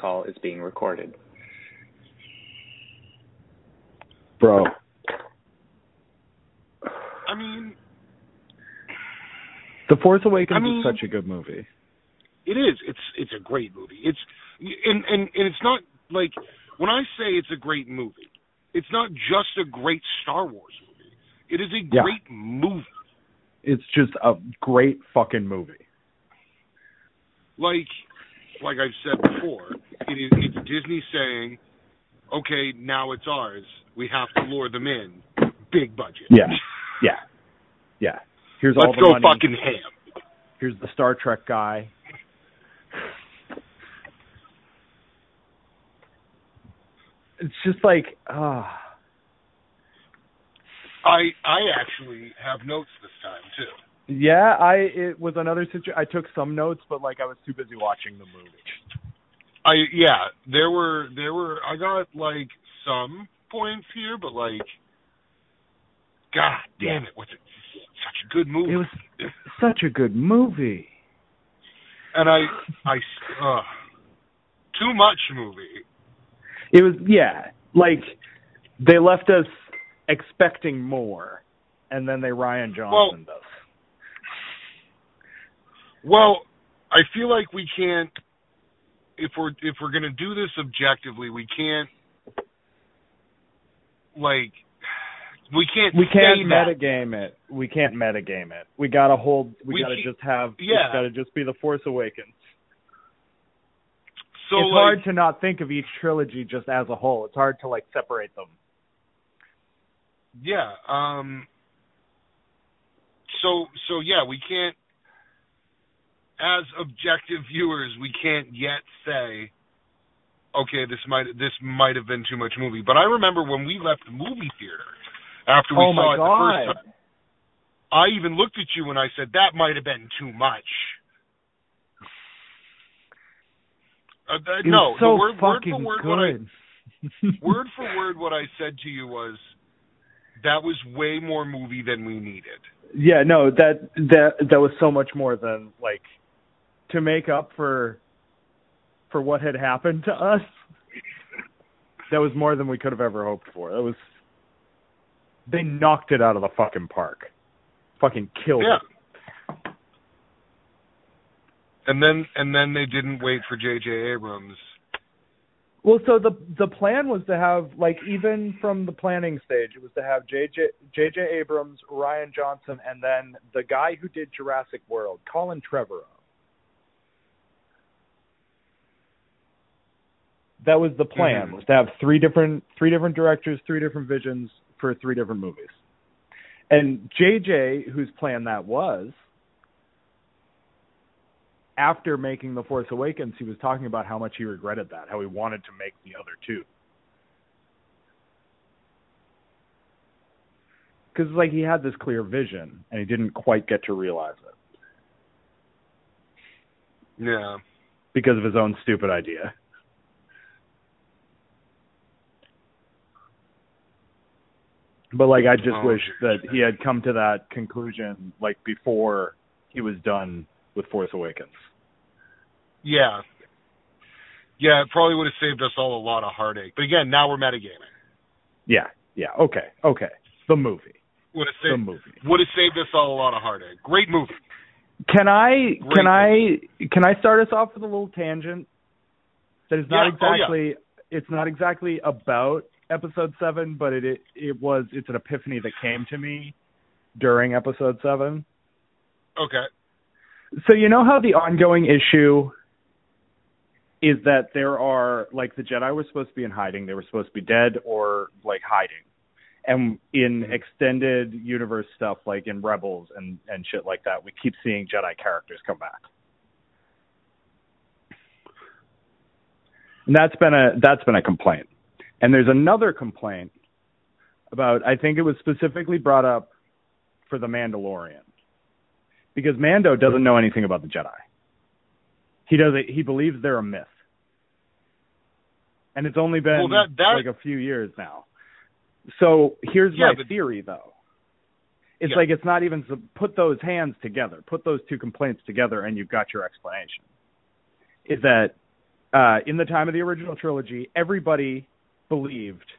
call is being recorded. Bro. I mean, The Force Awakens I mean- is such a good movie. it is. It's it's a great movie. It's and and and it's not like when I say it's a great movie, it's not just a great Star Wars movie. It is a Yeah. great movie. It's just a great fucking movie. Like like I've said before, it is it's Disney saying, "Okay, now it's ours. We have to lure them in. Big budget. Yeah. Yeah. Yeah. Here's all Let's the go money. fucking ham." Here's the Star Trek guy. It's just like, ah. I I actually have notes this time too. Yeah, I it was another situation. I took some notes, but like I was too busy watching the movie. I yeah, there were there were I got like some points here, but like, God damn it, was it? Such a good movie. It was such a good movie. and I I uh, too much movie. It was yeah, like they left us expecting more, and then they Rian Johnson us. Well, I feel like we can't if we're if we're gonna do this objectively, we can't like we can't We can't that. metagame it. We can't metagame it. We gotta hold. We, We gotta can't- just have. yeah. It's gotta just be the Force Awakens. So it's like, hard to not think of each trilogy just as a whole. It's hard to like separate them. Yeah. Um. So so yeah, we can't. As objective viewers, we can't yet say, okay, this might this might have been too much movie. But I remember when we left the movie theater after we oh saw it the first time. I even looked at you and I said that might have been too much. Uh, It no, so word, word for word, what I, good. word for word, what I said to you was that was way more movie than we needed. Yeah, no, that that that was so much more than like to make up for for what had happened to us. That was more than we could have ever hoped for. That was they knocked it out of the fucking park. Fucking killed Yeah. it. And then and then they didn't wait for J.J. Abrams. Well, so the the plan was to have like even from the planning stage, it was to have JJ JJ Abrams, Rian Johnson, and then the guy who did Jurassic World, Colin Trevorrow. That was the plan Mhm. was to have three different three different directors, three different visions for three different movies. And JJ, whose plan that was, after making The Force Awakens, he was talking about how much he regretted that, how he wanted to make the other two. Because like he had this clear vision and he didn't quite get to realize it Yeah. because of his own stupid idea. But like I just Oh. wish that he had come to that conclusion like before he was done with Force Awakens. Yeah. Yeah, it probably would have saved us all a lot of heartache. But again, now we're metagaming. Yeah, yeah, okay, okay. The movie. Would have The saved movie. would have saved us all a lot of heartache. Great movie. Can I Great can I can I start us off with a little tangent that is not Yeah, oh, yeah. exactly it's not exactly about episode 7 but it, it it was it's an epiphany that came to me during episode 7. Okay. So you know how the ongoing issue is that there are like the Jedi were supposed to be in hiding, they were supposed to be dead or like hiding. And in mm-hmm. extended universe stuff like in Rebels and and shit like that, we keep seeing Jedi characters come back. And that's been a that's been a complaint. And there's another complaint about I think it was specifically brought up for the Mandalorian because Mando doesn't know anything about the Jedi. He doesn't. He believes they're a myth, and it's only been Well, that- that- like a few years now. So here's Yeah, my but- theory, though. It's Yeah. like it's not even put those hands together, put those two complaints together, and you've got your explanation. Is that uh, in the time of the original trilogy, everybody believed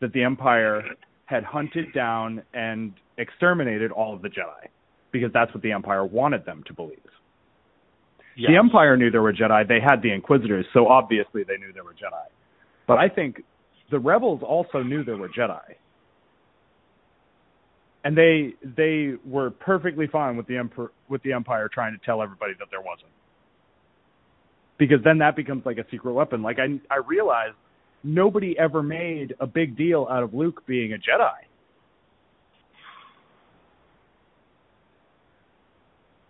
that the Empire had hunted down and exterminated all of the Jedi because that's what the Empire wanted them to believe. Yes. The Empire knew there were Jedi. They had the Inquisitors, so obviously they knew there were Jedi. But I think the rebels also knew there were Jedi. And they they were perfectly fine with the emperor with the empire trying to tell everybody that there wasn't. Because then that becomes like a secret weapon. Like I I realized nobody ever made a big deal out of Luke being a Jedi.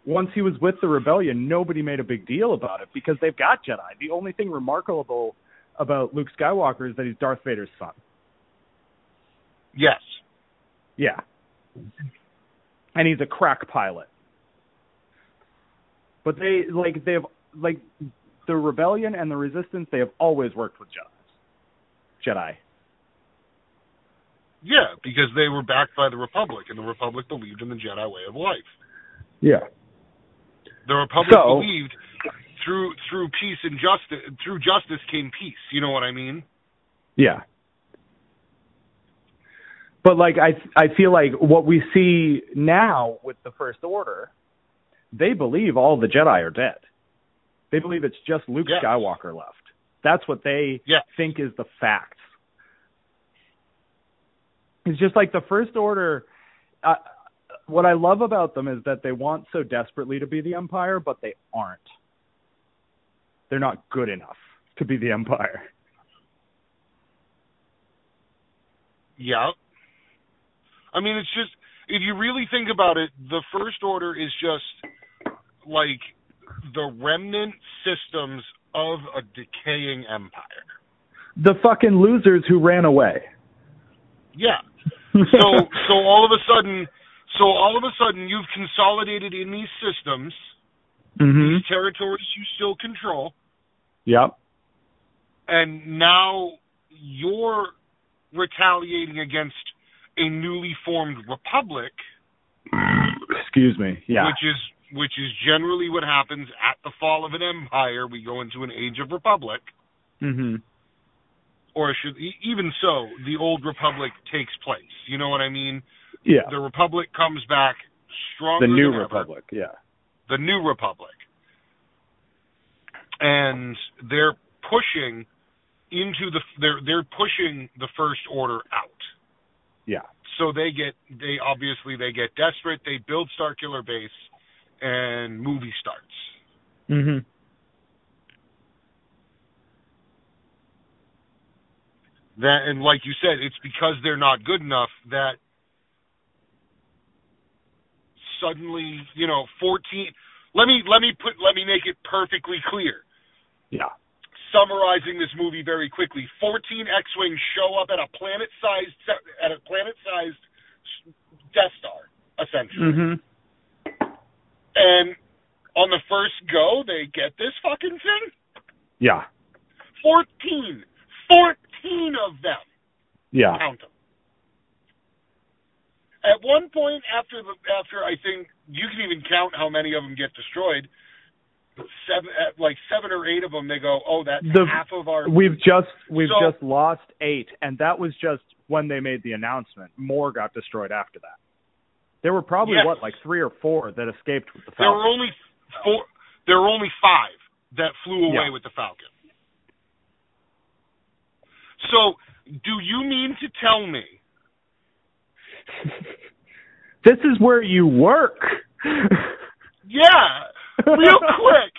Once he was with the rebellion, nobody made a big deal about it because they've got Jedi. The only thing remarkable about Luke Skywalker is that he's Darth Vader's son. Yes. Yeah. And he's a crack pilot. But they like they have like the rebellion and the resistance they have always worked with Jedi. Jedi. Yeah, because they were backed by the Republic, and the Republic believed in the Jedi way of life. Yeah. The Republic So- believed through through peace and justice through justice came peace. You know what I mean? Yeah. But like I I feel like what we see now with the First Order, they believe all the Jedi are dead. They believe it's just Luke Yes. Skywalker left. That's what they Yes. think is the facts. It's just like the First Order. Uh, what I love about them is that they want so desperately to be the Empire, but they aren't. They're not good enough to be the Empire. Yeah. I mean, it's just if you really think about it, the First Order is just like the remnant systems of a decaying empire. The fucking losers who ran away. Yeah. So so all of a sudden so all of a sudden you've consolidated in these systems hmm these territories you still control Yep. and now you're retaliating against a newly formed republic Excuse me. Yeah. which is which is generally what happens at the fall of an empire we go into an age of republic hmm or should even so the old republic takes place you know what i mean Yeah. the republic comes back stronger The new than ever. republic. Yeah. the new republic and they're pushing into the they're they're pushing the first order out Yeah. so they get they obviously they get desperate they build starkiller base and movie starts. Hmm that and like you said it's because they're not good enough that suddenly you know 14 let me let me put let me make it perfectly clear. Yeah. summarizing this movie very quickly 14 x-wings show up at a planet-sized at a planet-sized death star essentially. Hmm and on the first go they get this fucking thing Yeah. 14 14 of them Yeah. count them. At one point, after the after I think you can even count how many of them get destroyed. Seven, uh, like seven or eight of them, they go, "Oh, that's The- half of our." We've just we've So- just lost eight, and that was just when they made the announcement. More got destroyed after that. There were probably Yes. what like three or four that escaped with the Falcon. there were only four. There were only five that flew away Yeah. with the Falcon. So, do you mean to tell me this is where you work. Yeah, real quick.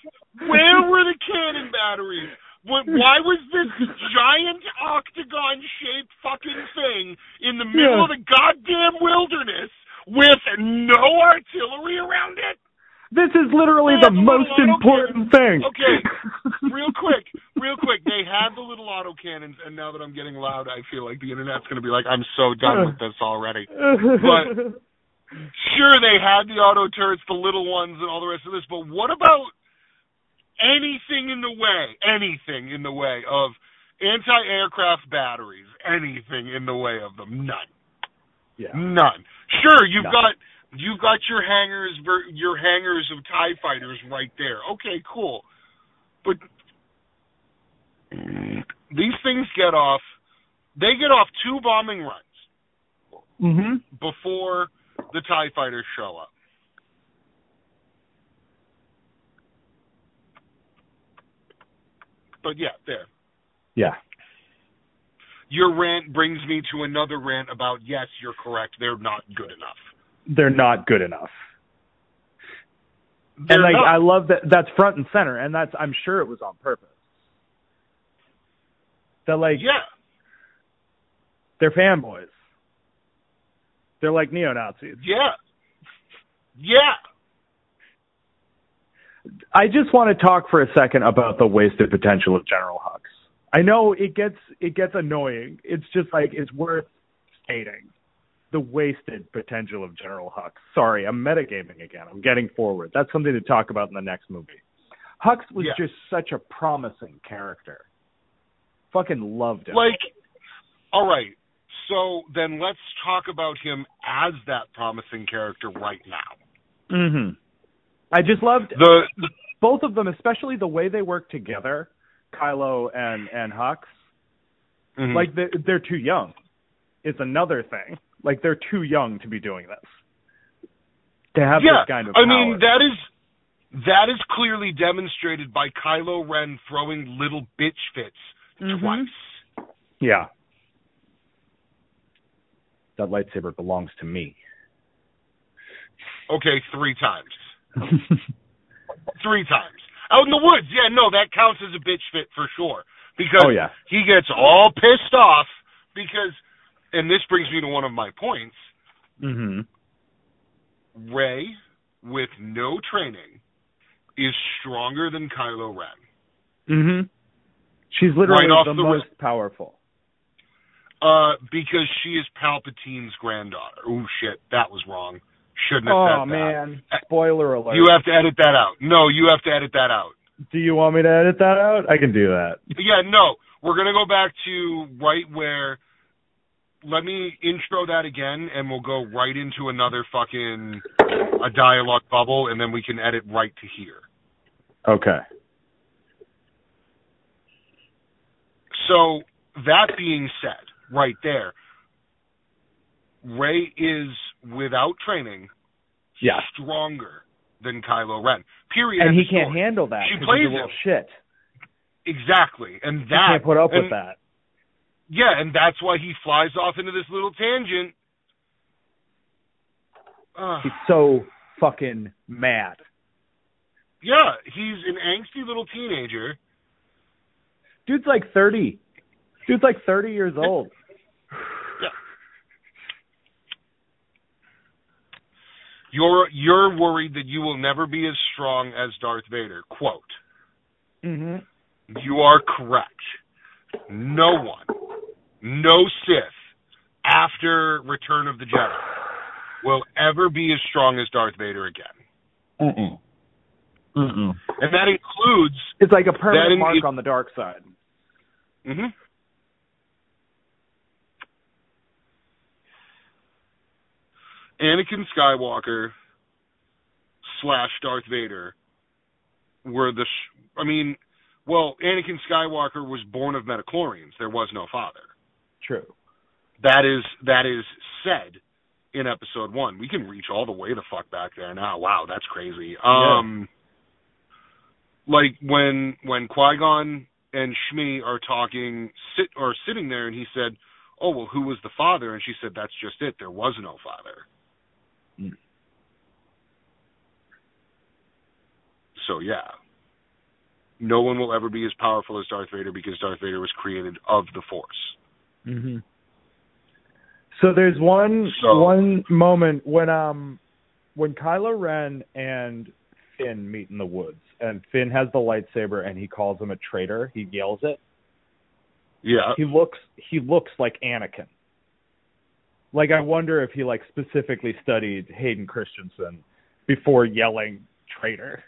Where were the cannon batteries? Why was this giant octagon-shaped fucking thing in the middle Yeah. of the goddamn wilderness with no artillery around it? This is literally the most important thing. Okay, real quick, real quick. They had the little autocannons, and now that I'm getting loud, I feel like the internet's going to be like, I'm so done with this already. But- Sure, they had the auto turrets, the little ones, and all the rest of this, but what about anything in the way, anything in the way of anti-aircraft batteries, anything in the way of them? None. Yeah. None. Sure, you've None. got you've got your hangars, ver- your hangars of Tie fighters right there. Okay, cool. But these things get off. They get off two bombing runs Mhm. before the Tie Fighters show up. But yeah, there. Yeah. Your rant brings me to another rant about yes, you're correct. They're not good enough. They're not good enough. They're and like not. I love that that's front and center and that's I'm sure it was on purpose. That like yeah, they're fanboys. They're like neo Nazis. yeah, yeah. I just want to talk for a second about the wasted potential of General Hux. I know it gets it gets annoying. It's just like it's worth stating the wasted potential of General Hux. Sorry, I'm metagaming again. I'm getting forward. That's something to talk about in the next movie. Hux was Yeah. just such a promising character. Fucking loved him. Like, all right. So then let's talk about him as that promising character right now. mhm. I just loved The, the both of them, especially the way they work together, Kylo and and Hux. mhm. Like they're, they're too young. It's another thing. Like they're too young to be doing this. To have yeah, this kind of I power. mean that is that is clearly demonstrated by Kylo Ren throwing little bitch fits Mhm. twice. yeah. That lightsaber belongs to me. Okay, three times. Three times. Out in the woods, yeah, no, that counts as a bitch fit for sure. Because oh yeah. he gets all pissed off because and this brings me to one of my points. Mhm. Rey, with no training, is stronger than Kylo Ren. Mhm. She's literally Right the, the most rip. powerful. Uh, because she is Palpatine's granddaughter. Oh shit, that was wrong. Shouldn't have Oh said that. man. Spoiler alert. You have to edit that out. No, you have to edit that out. Do you want me to edit that out? I can do that. Yeah, no. We're gonna go back to right where. Let me intro that again, and we'll go right into another fucking a dialogue bubble, and then we can edit right to here. Okay. So that being said, right there, Rey is without training Yeah. stronger than Kylo Ren. Period. And he can't story. handle that. She plays he's a little shit. Exactly, and He that can't put up and, with that. Yeah, and that's why he flies off into this little tangent. Uh, He's so fucking mad. yeah, he's an angsty little teenager. Dude's like 30. Dude's like 30 years old. Yeah. You're you're worried that you will never be as strong as Darth Vader. Quote. Mhm. You are correct. No one, no Sith, after Return of the Jedi, will ever be as strong as Darth Vader again. Mm-mm. Mm-mm. And that includes. It's like a permanent in- mark it- on the dark side. hmm Anakin Skywalker slash Darth Vader were the. Sh- I mean, well, Anakin Skywalker was born of midi-chlorians. There was no father. True. That is that is said in episode one. We can reach all the way the fuck back there now. Wow, that's crazy. Um like when when Qui Gon and Shmi are talking sit or sitting there and he said, Oh well who was the father? And she said, That's just it, there was no father. Mm. So yeah. No one will ever be as powerful as Darth Vader because Darth Vader was created of the Force. Mhm. So there's one So- one moment when um when Kylo Ren and Finn meet in the woods and Finn has the lightsaber and he calls him a traitor. He yells it. Yeah. He looks he looks like Anakin. Like I wonder if he like specifically studied Hayden Christensen before yelling traitor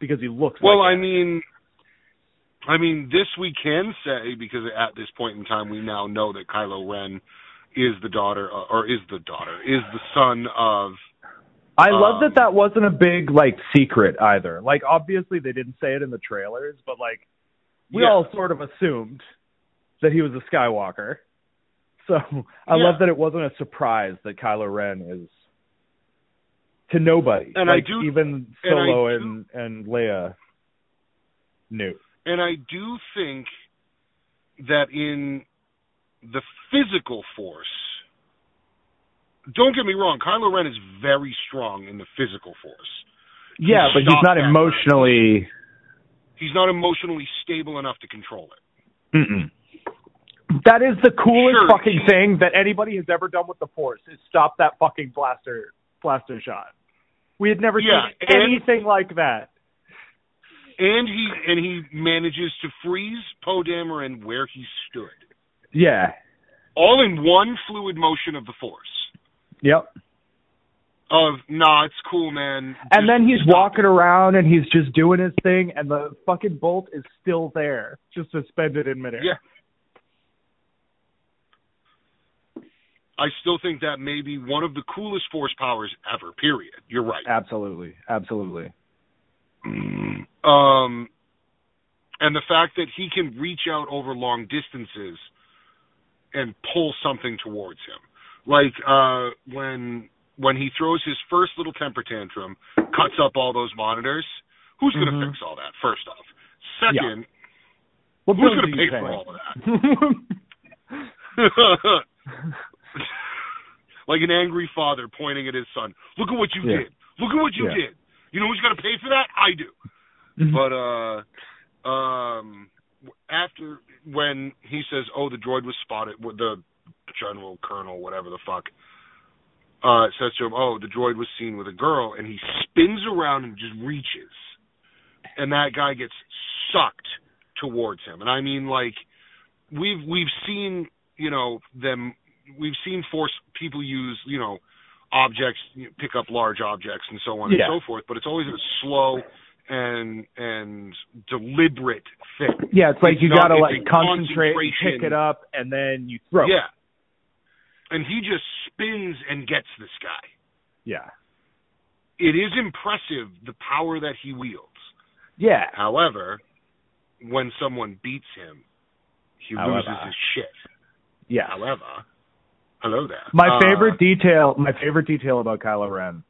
because he looks Well, like I mean, I mean, this we can say because at this point in time, we now know that Kylo Ren is the daughter, uh, or is the daughter, is the son of. I love Um, that that wasn't a big like secret either. Like obviously they didn't say it in the trailers, but like we Yeah. all sort of assumed that he was a Skywalker. So I Yeah. love that it wasn't a surprise that Kylo Ren is to nobody. And I do- even and Solo do- and and Leia knew. And I do think that in the physical force, don't get me wrong, Kylo Ren is very strong in the physical force. Yeah, but he's not emotionally. He's not emotionally stable enough to control it. Mm-mm. That is the coolest Sure, fucking thing that anybody has ever done with the Force is stop that fucking blaster blaster shot. We had never Yeah, seen and- anything like that. And he and he manages to freeze Poe Dameron where he stood. Yeah. All in one fluid motion of the force. Yep. Of nah, it's cool, man. And then he's walking around and he's just doing his thing, and the fucking bolt is still there, just suspended in midair. Yeah. I still think that may be one of the coolest force powers ever. Period. You're right. Absolutely. Absolutely. Um, and the fact that he can reach out over long distances and pull something towards him, like uh, when when he throws his first little temper tantrum, cuts up all those monitors. Who's going to Mhm. fix all that? First off, second, What who's going to pay for all of that? like an angry father pointing at his son. Look at what you Yeah. did. Look at what you Yeah. did. You know who's got to pay for that? I do. Mhm. But uh, um, after when he says, "Oh, the droid was spotted," with the general, colonel, whatever the fuck, uh, says to him, "Oh, the droid was seen with a girl," and he spins around and just reaches, and that guy gets sucked towards him. And I mean, like we've we've seen, you know, them. We've seen force people use, you know, objects, you know, pick up large objects, and so on Yeah. and so forth. But it's always a slow and and deliberate thing. yeah, it's like It's you gotta like concentrate, pick it up, and then you throw. it. Yeah. And he just spins and gets this guy. Yeah. It is impressive the power that he wields. Yeah. However, when someone beats him, he loses his shit. Yeah. However, hello there. My Uh, favorite detail, my favorite detail about Kylo Ren,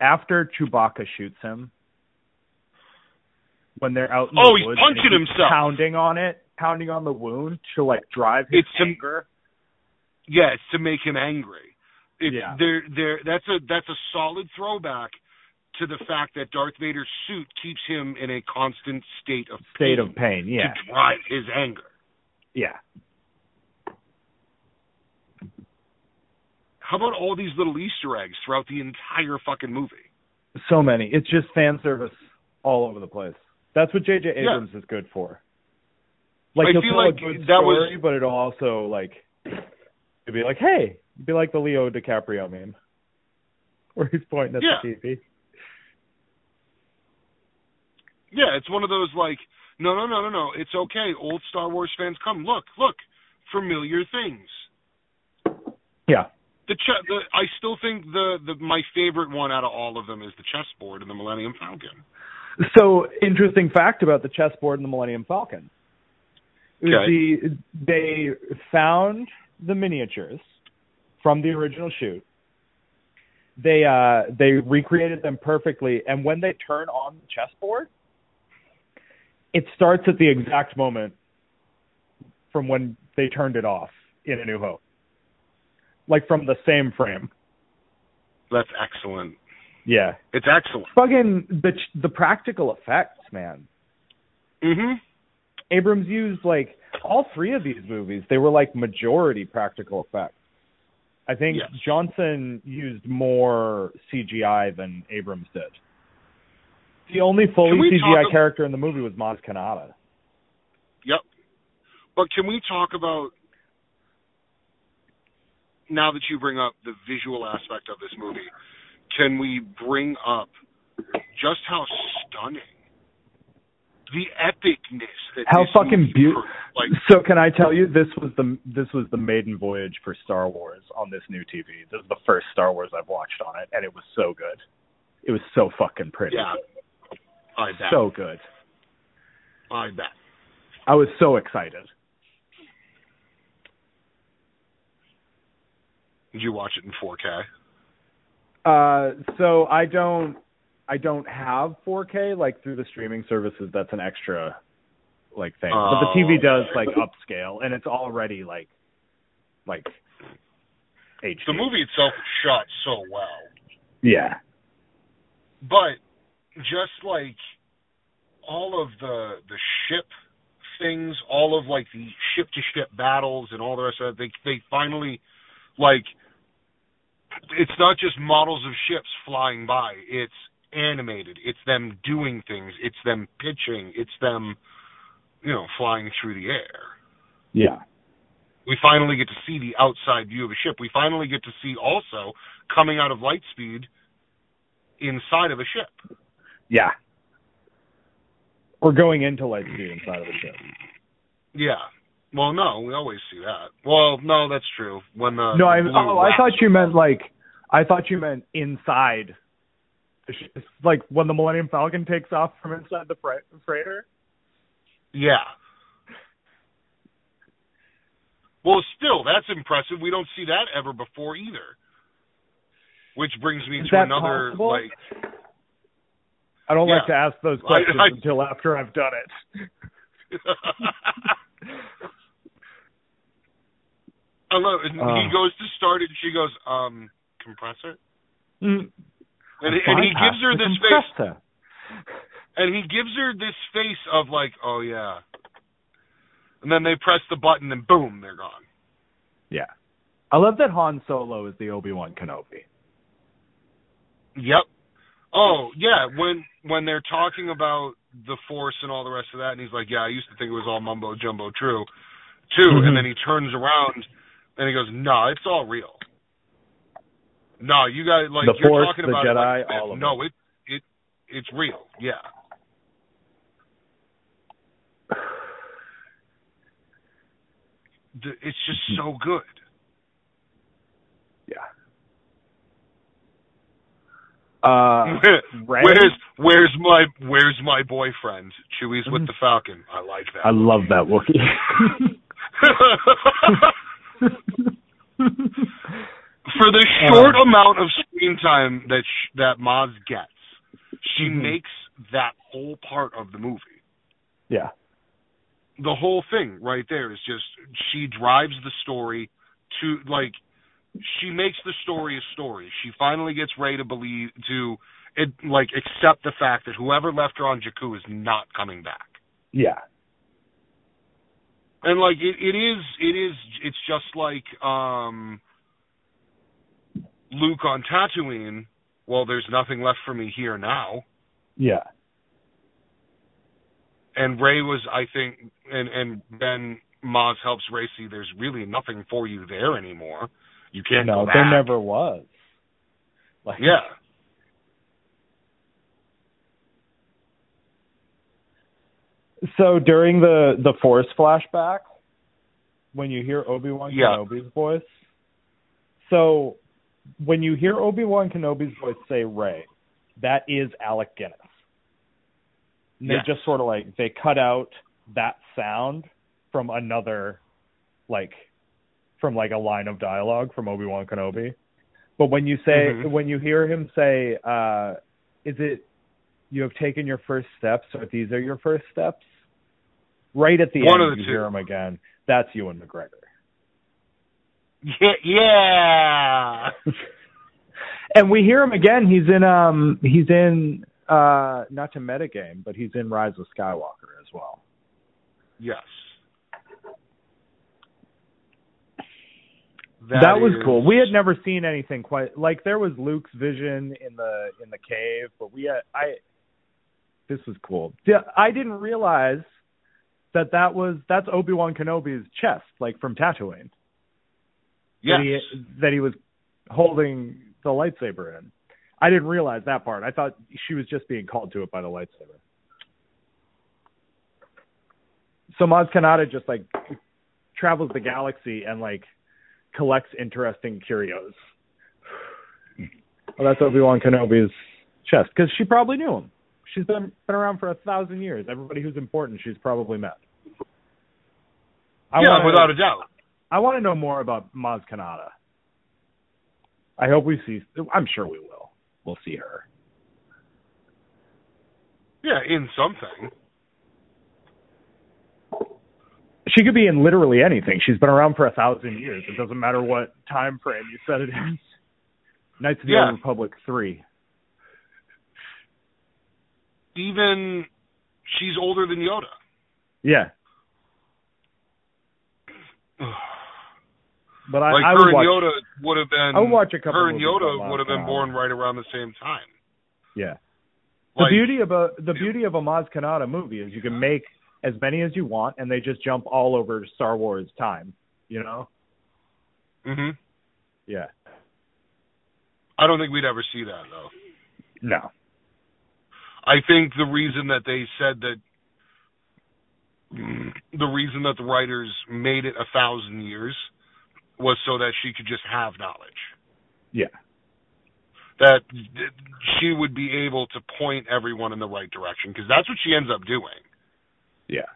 after Chewbacca shoots him, when they're out in Oh, the he's woods, punching he's himself. pounding on it, pounding on the wound to like drive his It's to- anger. Yeah, it's to make him angry. It's Yeah. there there that's a that's a solid throwback to the fact that Darth Vader's suit keeps him in a constant state of State pain of pain. Yeah. to drive his anger. Yeah. How about all these little Easter eggs throughout the entire fucking movie? So many. It's just fan service all over the place. That's what J.J. Yeah. Abrams is good for. Like I he'll feel tell like a good that was- story, but it'll also like it'd be like, hey, it'd be like the Leo DiCaprio meme, where he's pointing at Yeah. the TV. Yeah, it's one of those like, no, no, no, no, no. It's okay. Old Star Wars fans, come look, look, familiar things. Yeah. The, ch- the I still think the the my favorite one out of all of them is the chessboard and the Millennium Falcon. So interesting fact about the chessboard and the Millennium Falcon. Okay. the they found the miniatures from the original shoot. They uh they recreated them perfectly and when they turn on the chessboard it starts at the exact moment from when they turned it off in A New Hope. Like from the same frame. That's excellent. Yeah. It's excellent. Fucking the the practical effects, man. Mhm. Abrams used like all three of these movies. They were like majority practical effects. I think Yes. Johnson used more CGI than Abrams did. The only fully CGI talk- character in the movie was Maz Kanata. Yep. But can we talk about now that you bring up the visual aspect of this movie? Can we bring up just how stunning the epicness that How fucking beautiful! like so can I tell you this was the this was the maiden voyage for Star Wars on this new TV. This is the first Star Wars I've watched on it, and it was so good. It was so fucking pretty. yeah. I bet. so good. I bet. I was so excited. Did you watch it in 4K? Uh, so I don't, I don't have 4K like through the streaming services. That's an extra, like thing. but the TV Oh, does like upscale, and it's already like, like HD. The movie itself is shot so well. Yeah. but just like all of the the ship things, all of like the ship to ship battles and all the rest of it, they they finally like it's not just models of ships flying by, it's animated. It's them doing things, it's them pitching, it's them you know, flying through the air. Yeah. We finally get to see the outside view of a ship. We finally get to see also coming out of light speed inside of a ship. Yeah. Or going into light speed inside of a ship. Yeah. Well, no, we always see that. Well, no, that's true. When the no, I oh, I thought you meant like I thought you meant inside. the sh- It's like when the Millennium Falcon takes off from inside the fre- freighter. Yeah. Well, still, that's impressive. We don't see that ever before either. Which brings me Is to another possible? like I don't like to ask those I- questions I- until after I've done it. I love it. Uh. he goes to start it and she goes, um, compressor? Mm. And, and he gives her this face and he gives her this face of like, oh yeah. And then they press the button and boom, they're gone. Yeah. I love that Han Solo is the Obi Wan Kenobi. Yep. Oh yeah, when when they're talking about the Force and all the rest of that, and he's like, "Yeah, I used to think it was all mumbo jumbo, true, too." Mhm. And then he turns around and he goes, "No, it's all real. No, you guys like The you're Force, talking about it Jedi, like all of no, it it it's real. Yeah, it's just so good. Yeah. Uh, where's where's my where's my boyfriend? Chewie's with the Falcon. I like that. I love that Wookiee. For the short amount of screen time that sh- that Maz gets, she Mhm. makes that whole part of the movie. yeah. The whole thing right there is just she drives the story to like she makes the story a story. She finally gets Rey to believe to it like accept the fact that whoever left her on Jakku is not coming back. Yeah. And like it, it is it is it's just like um Luke on Tatooine, well there's nothing left for me here now. Yeah. And Rey was I think and and then Maz helps Rey see there's really nothing for you there anymore. You can't no, there never was. Like, Yeah. So during the the Force flashback, when you hear Obi Wan Yeah. Kenobi's voice, so when you hear Obi Wan Kenobi's voice say Rey, that is Alec Guinness. And Yes. They just sort of like they cut out that sound from another, like, from like a line of dialogue from Obi Wan Kenobi. But when you say Mhm. when you hear him say, uh, "Is it you have taken your first steps, or these are your first steps?" Right at the One end, of the you two. hear him again. That's Ewan McGregor. Yeah, and we hear him again. He's in um he's in uh not to metagame, but he's in Rise of Skywalker as well. Yes. That, was is- cool. We had never seen anything quite like there was Luke's vision in the in the cave, but we had I this was cool. I didn't realize that that was that's Obi-Wan Kenobi's chest like from Tatooine. Yes. that he that he was holding the lightsaber in. I didn't realize that part. I thought she was just being called to it by the lightsaber. So Maz Kanata just like travels the galaxy and like collects interesting curios. Well, that's Obi Wan Kenobi's chest because she probably knew him. She's been been around for a thousand years. Everybody who's important, she's probably met. I yeah, wanna, without a doubt. I want to know more about Maz Kanata. I hope we see. I'm sure we will. We'll see her. Yeah, in something. She could be in literally anything. She's been around for a thousand years. It doesn't matter what time frame you set it in. Knights of the Yeah. Old Republic three. Even she's older than Yoda. Yeah, but I, like I her would and watch. Yoda would have been. I would watch a couple Her and Yoda would have been born right around the same time. Yeah. Like, the beauty of a the beauty of a Maz Kanata movie is you can make as many as you want, and they just jump all over Star Wars time. You know? hmm Yeah. I don't think we'd ever see that though. No. I think the reason that they said that the reason that the writers made it a thousand years was so that she could just have knowledge. Yeah. That she would be able to point everyone in the right direction because that's what she ends up doing. Yeah.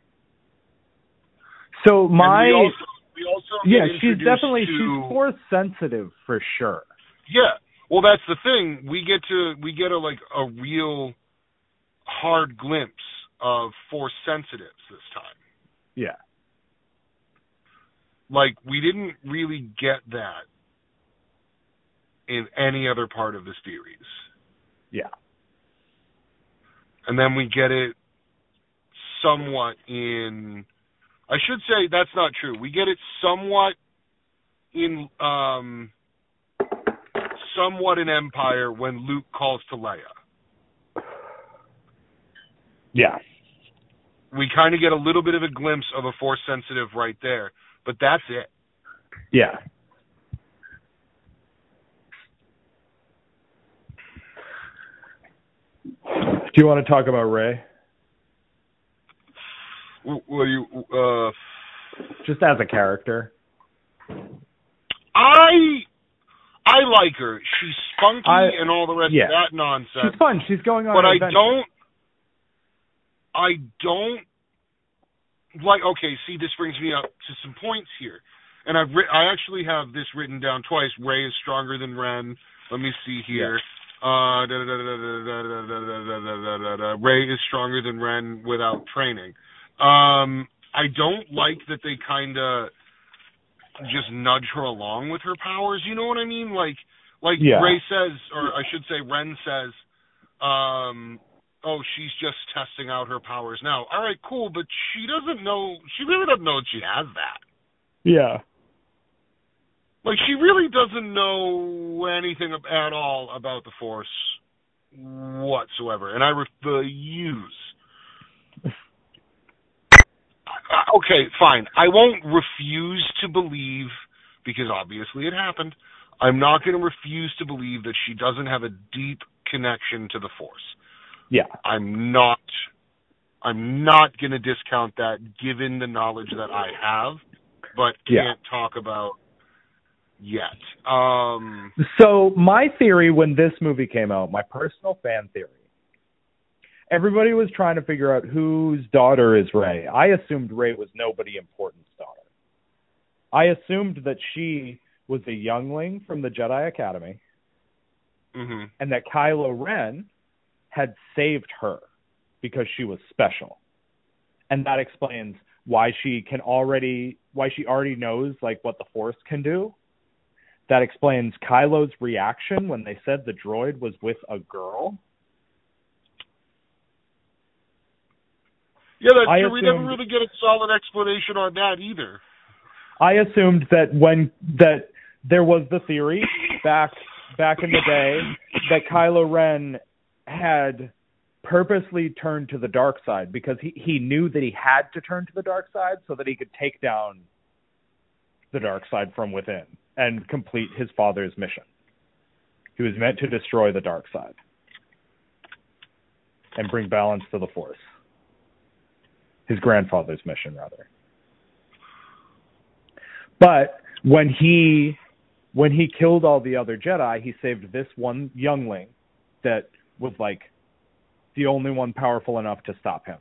So my we also, we also yeah, she's definitely to, she's force sensitive for sure. Yeah. Well, that's the thing. We get to we get a like a real hard glimpse of force sensitives this time. Yeah. Like we didn't really get that in any other part of the series. Yeah. And then we get it somewhat in I should say that's not true. We get it somewhat in um somewhat in Empire when Luke calls to Leia. Yeah. We kind of get a little bit of a glimpse of a force sensitive right there, but that's it. Yeah. Do you want to talk about Rey? W- What do you uh Just as a character. I I like her. She's spunky I- and all the rest yeah. of that nonsense. She's fun. She's going on but I adventure. don't I don't like. Okay, see, this brings me up to some points here, and I've ri- I actually have this written down twice. Rey is stronger than Ren. Let me see here. Yeah. Uh, Rey is stronger than Ren without training. Um, I don't like that they kind of just nudge her along with her powers. You know what I mean? Like, like yeah. Rey says, or I should say, Ren says, um, "Oh, she's just testing out her powers now." All right, cool, but she doesn't know. She really doesn't know that she has that. Yeah. Like, she really doesn't know anything at all about the Force whatsoever, and I refuse. Uh, okay, fine. I won't refuse to believe because obviously it happened. I'm not going to refuse to believe that she doesn't have a deep connection to the Force. Yeah. I'm not. I'm not going to discount that given the knowledge that I have, but can't talk about yet. Um, So my theory when this movie came out, my personal fan theory, everybody was trying to figure out whose daughter is Rey. I assumed Rey was nobody important's daughter. I assumed that she was a youngling from the Jedi Academy mhm. and that Kylo Ren had saved her because she was special. And that explains why she can already why she already knows like what the force can do. That explains Kylo's reaction when they said the droid was with a girl. Yeah, that's true. We never really get a solid explanation on that either. I assumed that when that there was the theory back back in the day that Kylo Ren had purposely turned to the dark side because he he knew that he had to turn to the dark side so that he could take down the dark side from within and complete his father's mission. He was meant to destroy the dark side and bring balance to the force. His grandfather's mission rather. But when he when he killed all the other Jedi, he saved this one youngling that was like the only one powerful enough to stop him.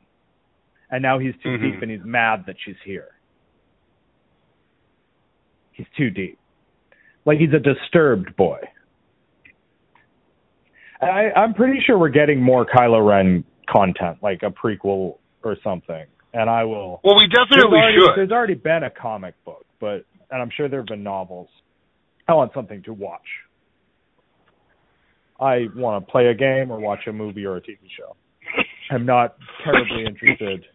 And now he's too Mhm. deep and he's mad that she's here. He's too deep. Like he's a disturbed boy. I, I'm pretty sure we're getting more Kylo Ren content, like a prequel or something. And I will. Well, we definitely there's already, should. There's already been a comic book, but and I'm sure there have been novels. I want something to watch. I want to play a game or watch a movie or a TV show. I'm not terribly interested.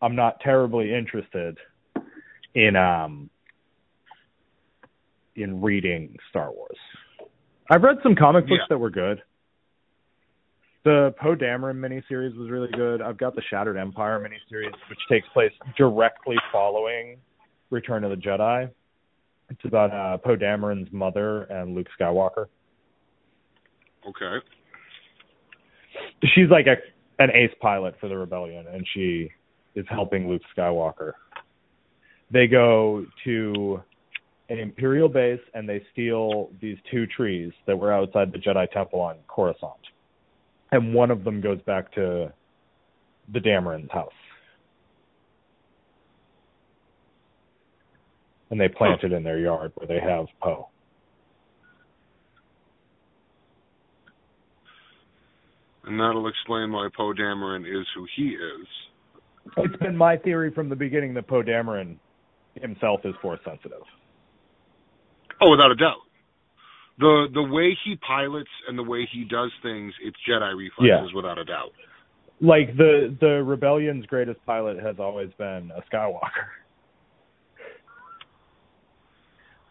I'm not terribly interested in um in reading Star Wars. I've read some comic books Yeah. that were good. The Poe Dameron miniseries was really good. I've got the Shattered Empire miniseries, which takes place directly following Return of the Jedi. It's about uh, Poe Dameron's mother and Luke Skywalker. Okay. She's like a an ace pilot for the rebellion, and she is helping Luke Skywalker. They go to an Imperial base and they steal these two trees that were outside the Jedi Temple on Coruscant. And one of them goes back to the Dameron's house. And they plant oh. it in their yard where they have Poe. And that'll explain why Poe Dameron is who he is. It's been my theory from the beginning that Poe Dameron himself is force sensitive. Oh, without a doubt. The the way he pilots and the way he does things, it's Jedi reflexes Yeah. without a doubt. Like the the rebellion's greatest pilot has always been a Skywalker.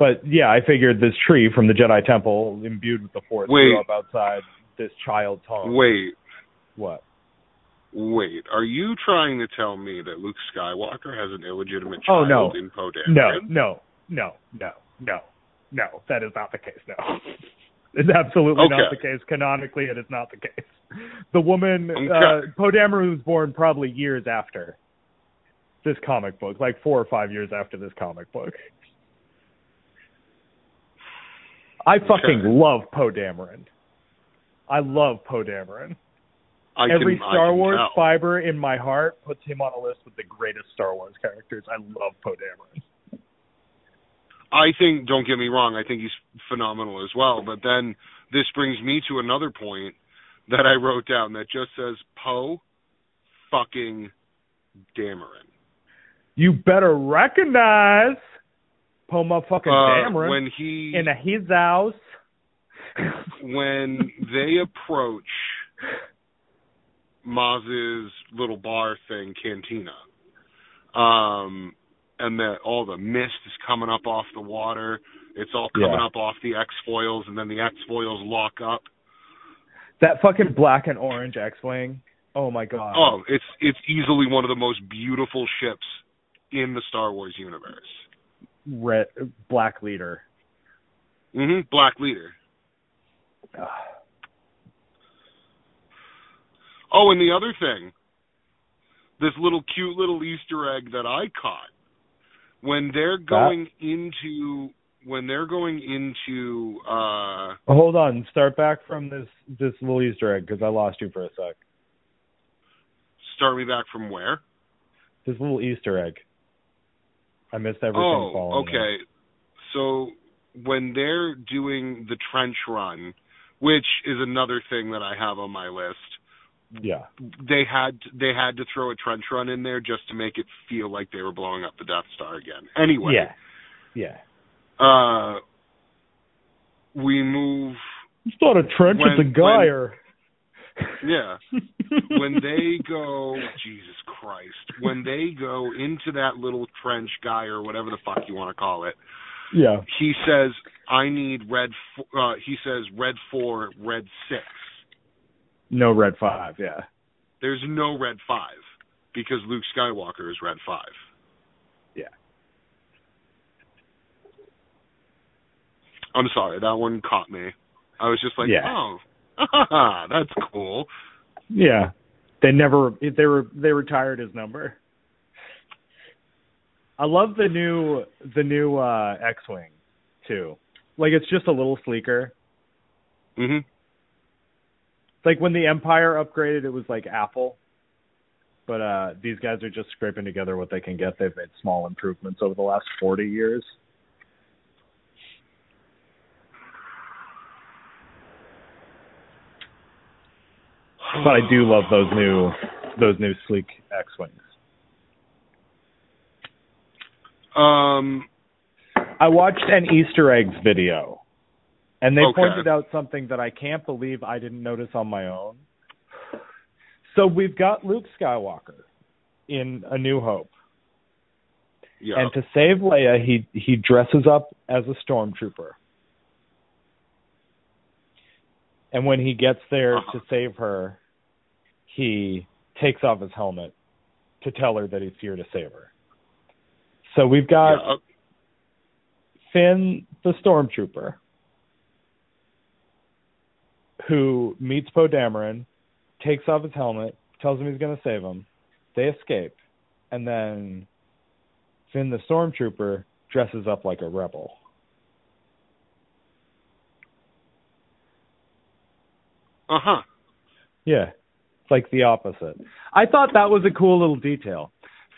But yeah, I figured this tree from the Jedi Temple, imbued with the Force, Wait. grew up outside this child's home. Wait, What? wait. Are you trying to tell me that Luke Skywalker has an illegitimate child Oh, no. in Poe No, Dameron? no, no, no, no, no. That is not the case. No, it's absolutely not the case. Canonically, it is not the case. The woman, Okay. uh, Poe Dameron was born probably years after this comic book, like four or five years after this comic book. I fucking Okay. love Poe Dameron. I love Poe Dameron. I Every can, Star Wars tell. fiber in my heart puts him on a list with the greatest Star Wars characters. I love Poe Dameron. I think, don't get me wrong, I think he's phenomenal as well. But then this brings me to another point that I wrote down that just says Poe fucking Dameron. You better recognize Poe motherfucking Uh, Dameron when he in his house. when they approach Maz's little bar thing, Cantina, um, and that all the mist is coming up off the water. It's all coming Yeah. up off the X foils, and then the X foils lock up. that fucking black and orange X-wing. Oh my god. Oh, it's it's easily one of the most beautiful ships in the Star Wars universe. Red black leader. hmm Black Leader. Ugh. Oh, and the other thing, this little cute little Easter egg that I caught when they're going into when they're going into uh Hold on, start back from this this little Easter egg because I lost you for a sec. start me back from where? This little Easter egg. I missed everything Oh, okay. So when they're doing the trench run, which is another thing that I have on my list, Yeah. they had they had to throw a trench run in there just to make it feel like they were blowing up the Death Star again. Anyway, Yeah. Yeah. uh we move It's not a trench, When- a gyre. Yeah when they go jesus christ when they go into that little trench guy or whatever the fuck you want to call it yeah. he says i need red f- uh he says red 4 red 6 No red five, yeah. there's no red 5 because luke skywalker is red 5 Yeah. i'm sorry that one caught me i was just like Yeah. oh that's cool Yeah. They never they were they retired his number. I love the new the new uh X Wing too. Like it's just a little sleeker. mhm like when the Empire upgraded it was like Apple. but uh these guys are just scraping together what they can get. They've made small improvements over the last 40 years. But I do love those new those new sleek X-wings. Um, I watched an Easter eggs video, and they Okay. pointed out something that I can't believe I didn't notice on my own. So we've got Luke Skywalker in A New Hope, yeah. and to save Leia, he he dresses up as a stormtrooper. And when he gets there Uh-huh. to save her, he takes off his helmet to tell her that he's here to save her. So we've got yeah. Finn the stormtrooper who meets Poe Dameron, takes off his helmet, tells him he's going to save him. They escape, and then Finn the stormtrooper dresses up like a rebel. Uh huh. Yeah, like the opposite. I thought that was a cool little detail.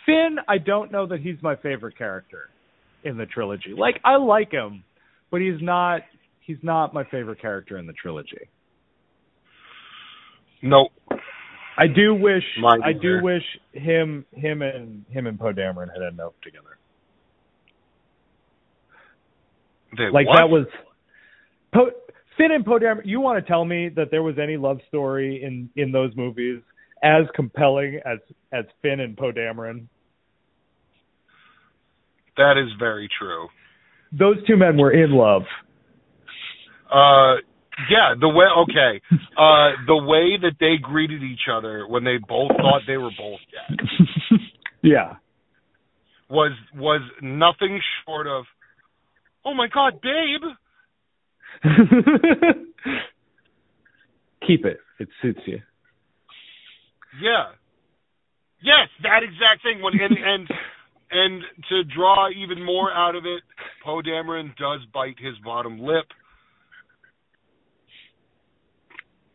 Finn, I don't know that he's my favorite character in the trilogy. Like I like him, but he's not he's not my favorite character in the trilogy. Nope. I do wish Mine I do either. wish him him and him and Poe Dameron had ended up together. They Like what? that was Poe Finn and Poe Dameron. You want to tell me that there was any love story in in those movies as compelling as as Finn and Poe Dameron? That is very true. Those two men were in love. Uh, yeah, the way okay, uh, the way that they greeted each other when they both thought they were both dead yeah. was was nothing short of, oh my god, babe. Keep it. It suits you. Yeah. Yes, that exact thing. When and and and to draw even more out of it, Poe Dameron does bite his bottom lip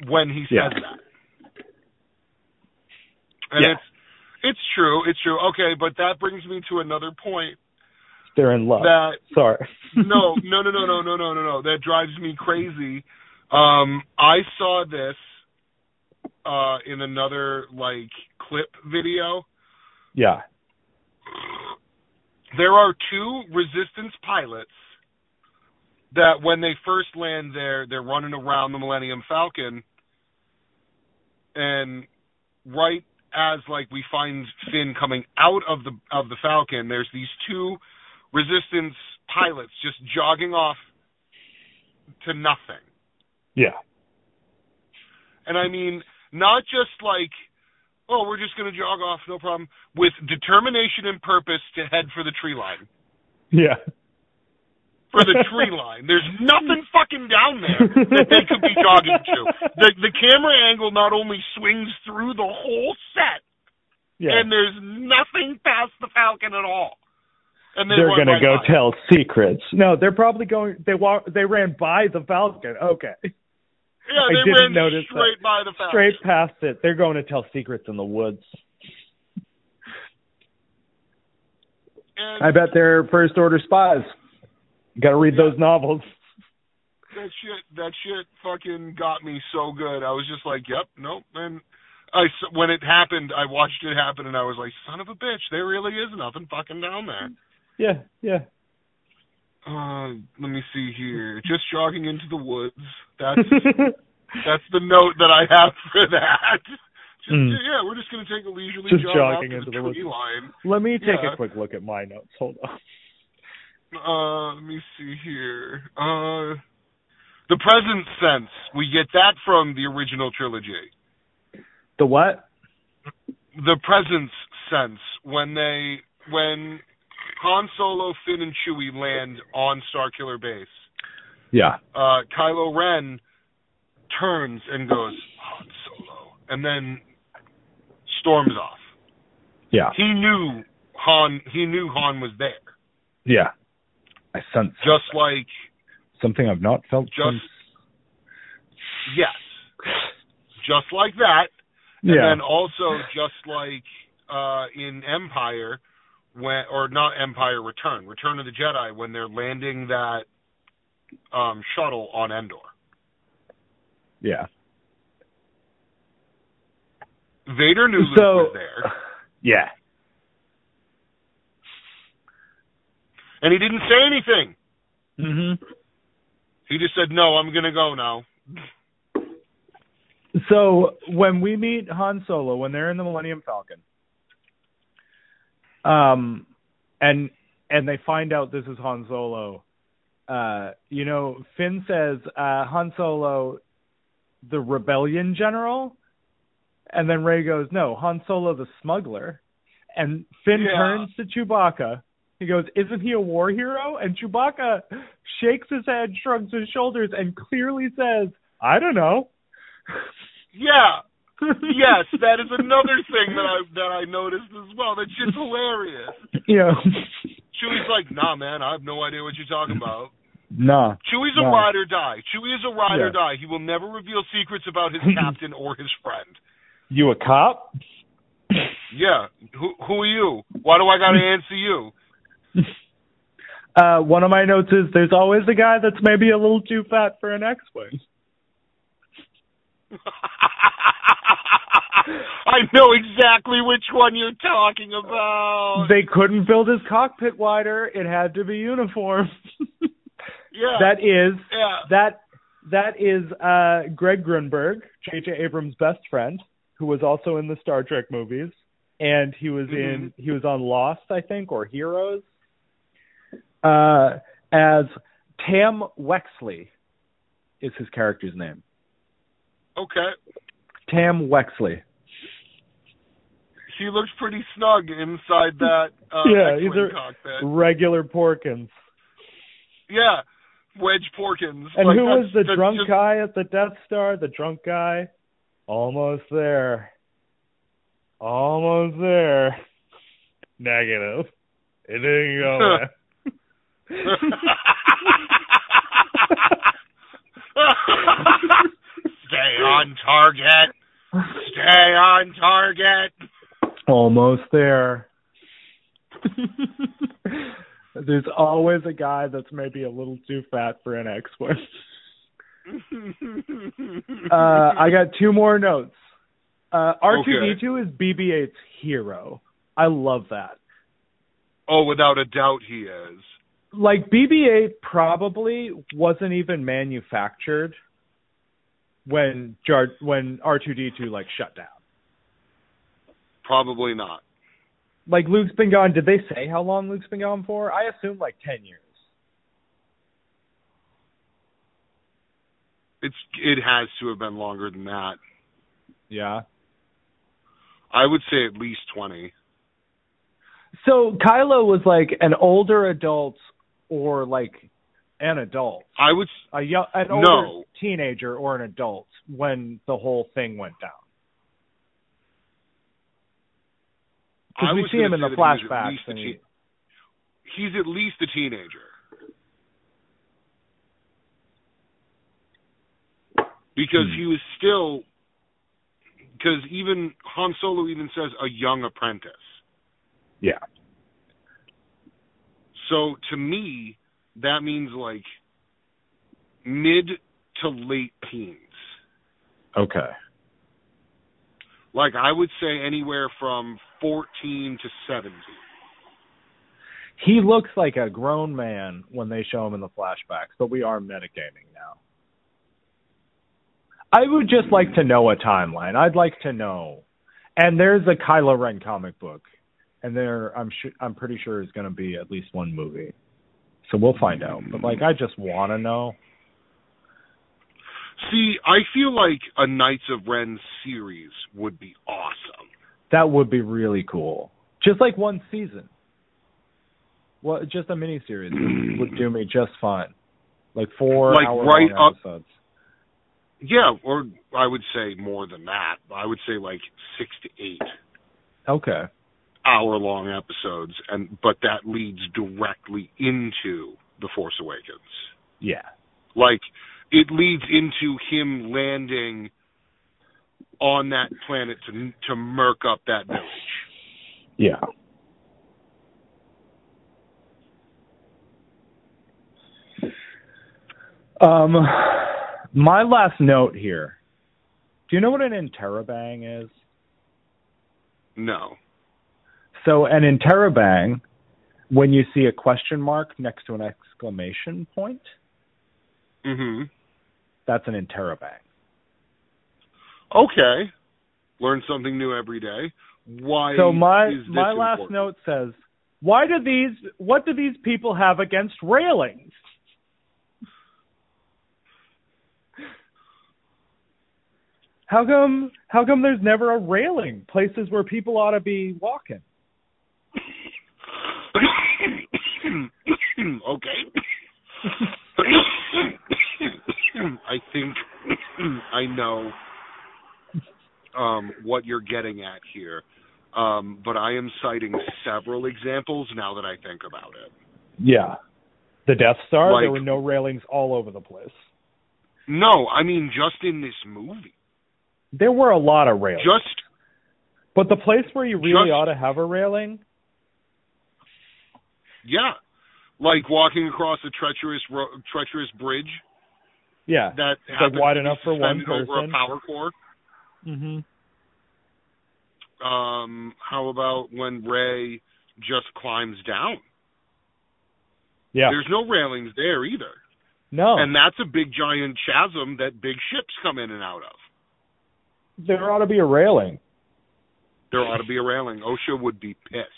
when he says Yeah. that. And Yeah. it's it's true, it's true. Okay, but that brings me to another point They're in love. that Sorry. no, no, no, no, no, no, no, no, no. That drives me crazy. Um, I saw this uh, in another like clip video. yeah. There are two resistance pilots that when they first land there, they're running around the Millennium Falcon, and right as like we find Finn coming out of the of the Falcon, there's these two resistance pilots just jogging off to nothing. Yeah. And I mean, not just like, oh, we're just going to jog off, no problem, with determination and purpose to head for the tree line. Yeah. For the tree line. There's nothing fucking down there that they could be jogging to. The the camera angle not only swings through the whole set, Yeah. and there's nothing past the Falcon at all. And they they're run gonna go by tell secrets. No, they're probably going. They walk. They ran by the Falcon. Okay, Yeah, I they didn't ran notice that. straight by the Falcon. straight past it. They're going to tell secrets in the woods. And I bet they're first order spies. Got to read those novels. that shit that shit fucking got me so good. I was just like, yep, nope. And I s- when it happened, I watched it happen, and I was like, son of a bitch, there really is nothing fucking down there. Yeah, yeah. Uh, let me see here. Just jogging into the woods. That's that's the note that I have for that. Just, Mm. Yeah, we're just gonna take a leisurely Just jog jogging to into the the tree woods. line. Let me take Yeah. a quick look at my notes. Hold on. Uh, let me see here. Uh, the present sense. We get that from the original trilogy. The what? the presence sense when they when Han Solo, Finn, and Chewie land on Starkiller Base. Yeah. Uh, Kylo Ren turns and goes Han Solo, and then storms off. Yeah. He knew Han. He knew Han was there. Yeah. I sense Just like something I've not felt Just- since. yes, just like that. And Yeah. then also just like uh, in Empire when or not Empire Return, Return of the Jedi when they're landing that um, shuttle on Endor. Yeah. Vader knew Luke So was there, yeah. and he didn't say anything. Mhm. He just said, "No, I'm gonna go now." So when we meet Han Solo, when they're in the Millennium Falcon, um, and and they find out this is Han Solo, uh, you know, Finn says, uh, Han Solo, the rebellion general, and then Rey goes, no, Han Solo, the smuggler, and Finn Yeah. turns to Chewbacca. He goes, isn't he a war hero? And Chewbacca shakes his head, shrugs his shoulders, and clearly says, I don't know. Yeah. yes, that is another thing that I that I noticed as well. That shit's hilarious. Yeah. Chewie's like, nah, man, I have no idea what you're talking about. nah. Chewie's a ride or die. Chewie is a ride or die. He will never reveal secrets about his captain or his friend. You a cop? Yeah. Who who are you? Why do I gotta answer you? Uh, one of my notes is there's always a guy that's maybe a little too fat for an X-wing. I know exactly which one you're talking about. They couldn't build his cockpit wider; it had to be uniform. yeah. that is yeah. that that is uh, Greg Grunberg, J.J. Abrams' best friend, who was also in the Star Trek movies, and he was in he was on Lost, I think, or Heroes, uh, as Tam Wexley is his character's name. Okay. Tam Wexley. He looks pretty snug inside that uh Yeah, he's a- cockpit. Regular Porkins. Yeah. Wedge Porkins. And Like, who was the drunk just- guy at the Death Star? The drunk guy? Almost there. Almost there. Negative. It didn't go. Stay on target. Stay on target. Almost there. There's always a guy that's maybe a little too fat for an X-Wing. Uh, I got two more notes. Uh, R2D2 is BB-8's hero. I love that. oh, without a doubt, he is. like BB-8 probably wasn't even manufactured when Jar when R2D2 like shut down. Probably not. Like Luke's been gone. Did they say how long Luke's been gone for? I assume like ten years. It's it has to have been longer than that. Yeah. I would say at least twenty. So Kylo was like an older adult or like an adult, I would. a young, an No. older teenager or an adult when the whole thing went down. Because we see him in the say that he was at flashbacks. and he... he's at least a teenager. Because Hmm. he was still. Because even Han Solo even says a young apprentice. yeah. So to me, that means like mid to late teens. Okay. Like I would say anywhere from 14 to 17. He looks like a grown man when they show him in the flashbacks, but we are metagaming now. I would just like to know a timeline. I'd like to know. And there's a Kylo Ren comic book, and there I'm sure I'm pretty sure is going to be at least one movie. So we'll find out. But like, I just want to know. See, I feel like a Knights of Ren series would be awesome. That would be really cool. Just like one season. Well, just a mini series would, do me just fine. Like four Like, hour right long up- Yeah, or I would say more than that. I would say like 6 to 8 Okay. Hour long episodes and but that leads directly into The Force Awakens. Yeah. Like it leads into him landing on that planet to to murk up that village. Yeah. Um, my last note here. Do you know what an interrobang is? No. So an interrobang, when you see a question mark next to an exclamation point, Mhm. that's an interrobang. Okay. Learn something new every day. Why So my my last important? note says, why do these what do these people have against railings? How come how come there's never a railing places where people ought to be walking? okay. I think I know um, what you're getting at here, um, but I am citing several examples now that I think about it. Yeah. The Death Star, there were no railings all over the place. No, I mean just in this movie. There were a lot of railings. Just but the place where you really just- ought to have a railing, yeah, like walking across a treacherous ro- treacherous bridge yeah. that It's, like, wide to enough for one suspended over a person. power core. Mhm. Um, how about when Rey just climbs down? Yeah. There's no railings there either. no. And that's a big giant chasm that big ships come in and out of. there ought to be a railing. There ought to be a railing. OSHA would be pissed.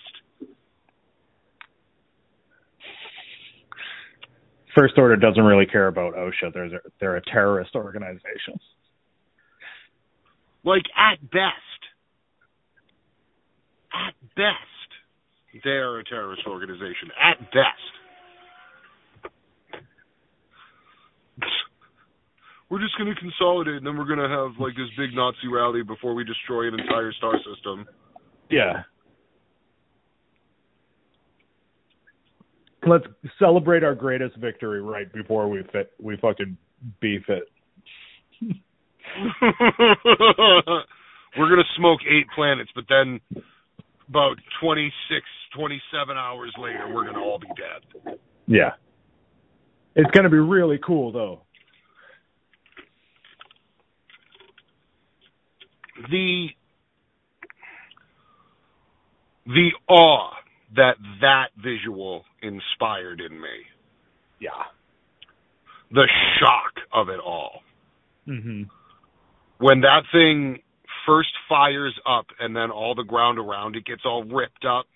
First Order doesn't really care about OSHA. They're they're a terrorist organization. Like at best. At best. They're a terrorist organization. At best. We're just going to consolidate and then we're going to have like this big Nazi rally before we destroy an entire star system. Yeah. Let's celebrate our greatest victory right before we fit we fucking beef it. we're going to smoke eight planets, but then about 26, 27 hours later, we're going to all be dead. Yeah. It's gonna be really cool though. The the awe that that visual inspired in me, Yeah. the shock of it all. Mhm. When that thing first fires up and then all the ground around it gets all ripped up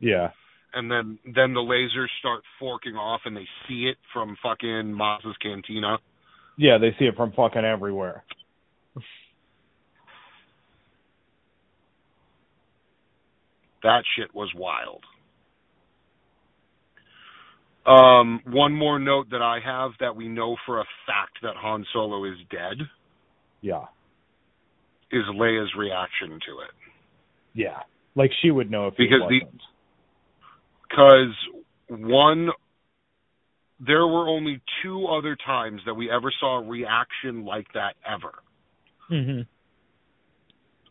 Yeah. and then then the lasers start forking off and they see it from fucking Maz's cantina. Yeah, they see it from fucking everywhere. That shit was wild. Um, one more note that I have that we know for a fact that Han Solo is dead Yeah. is Leia's reaction to it. Yeah. Like she would know if Because he the-. Because one, there were only two other times that we ever saw a reaction like that ever. Mhm.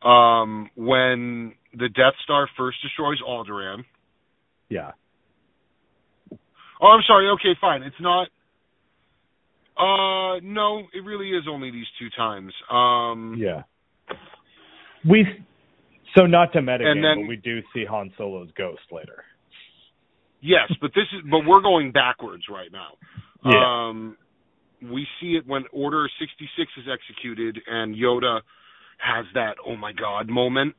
Um, when the Death Star first destroys Alderaan. Yeah. Oh, I'm sorry. Okay, fine. It's not. Uh, no, it really is only these two times. Um, Yeah. We so not to metagame, then- but we do see Han Solo's ghost later. Yes, but this is but we're going backwards right now. Yeah. Um we see it when Order 66 is executed and Yoda has that oh my god moment.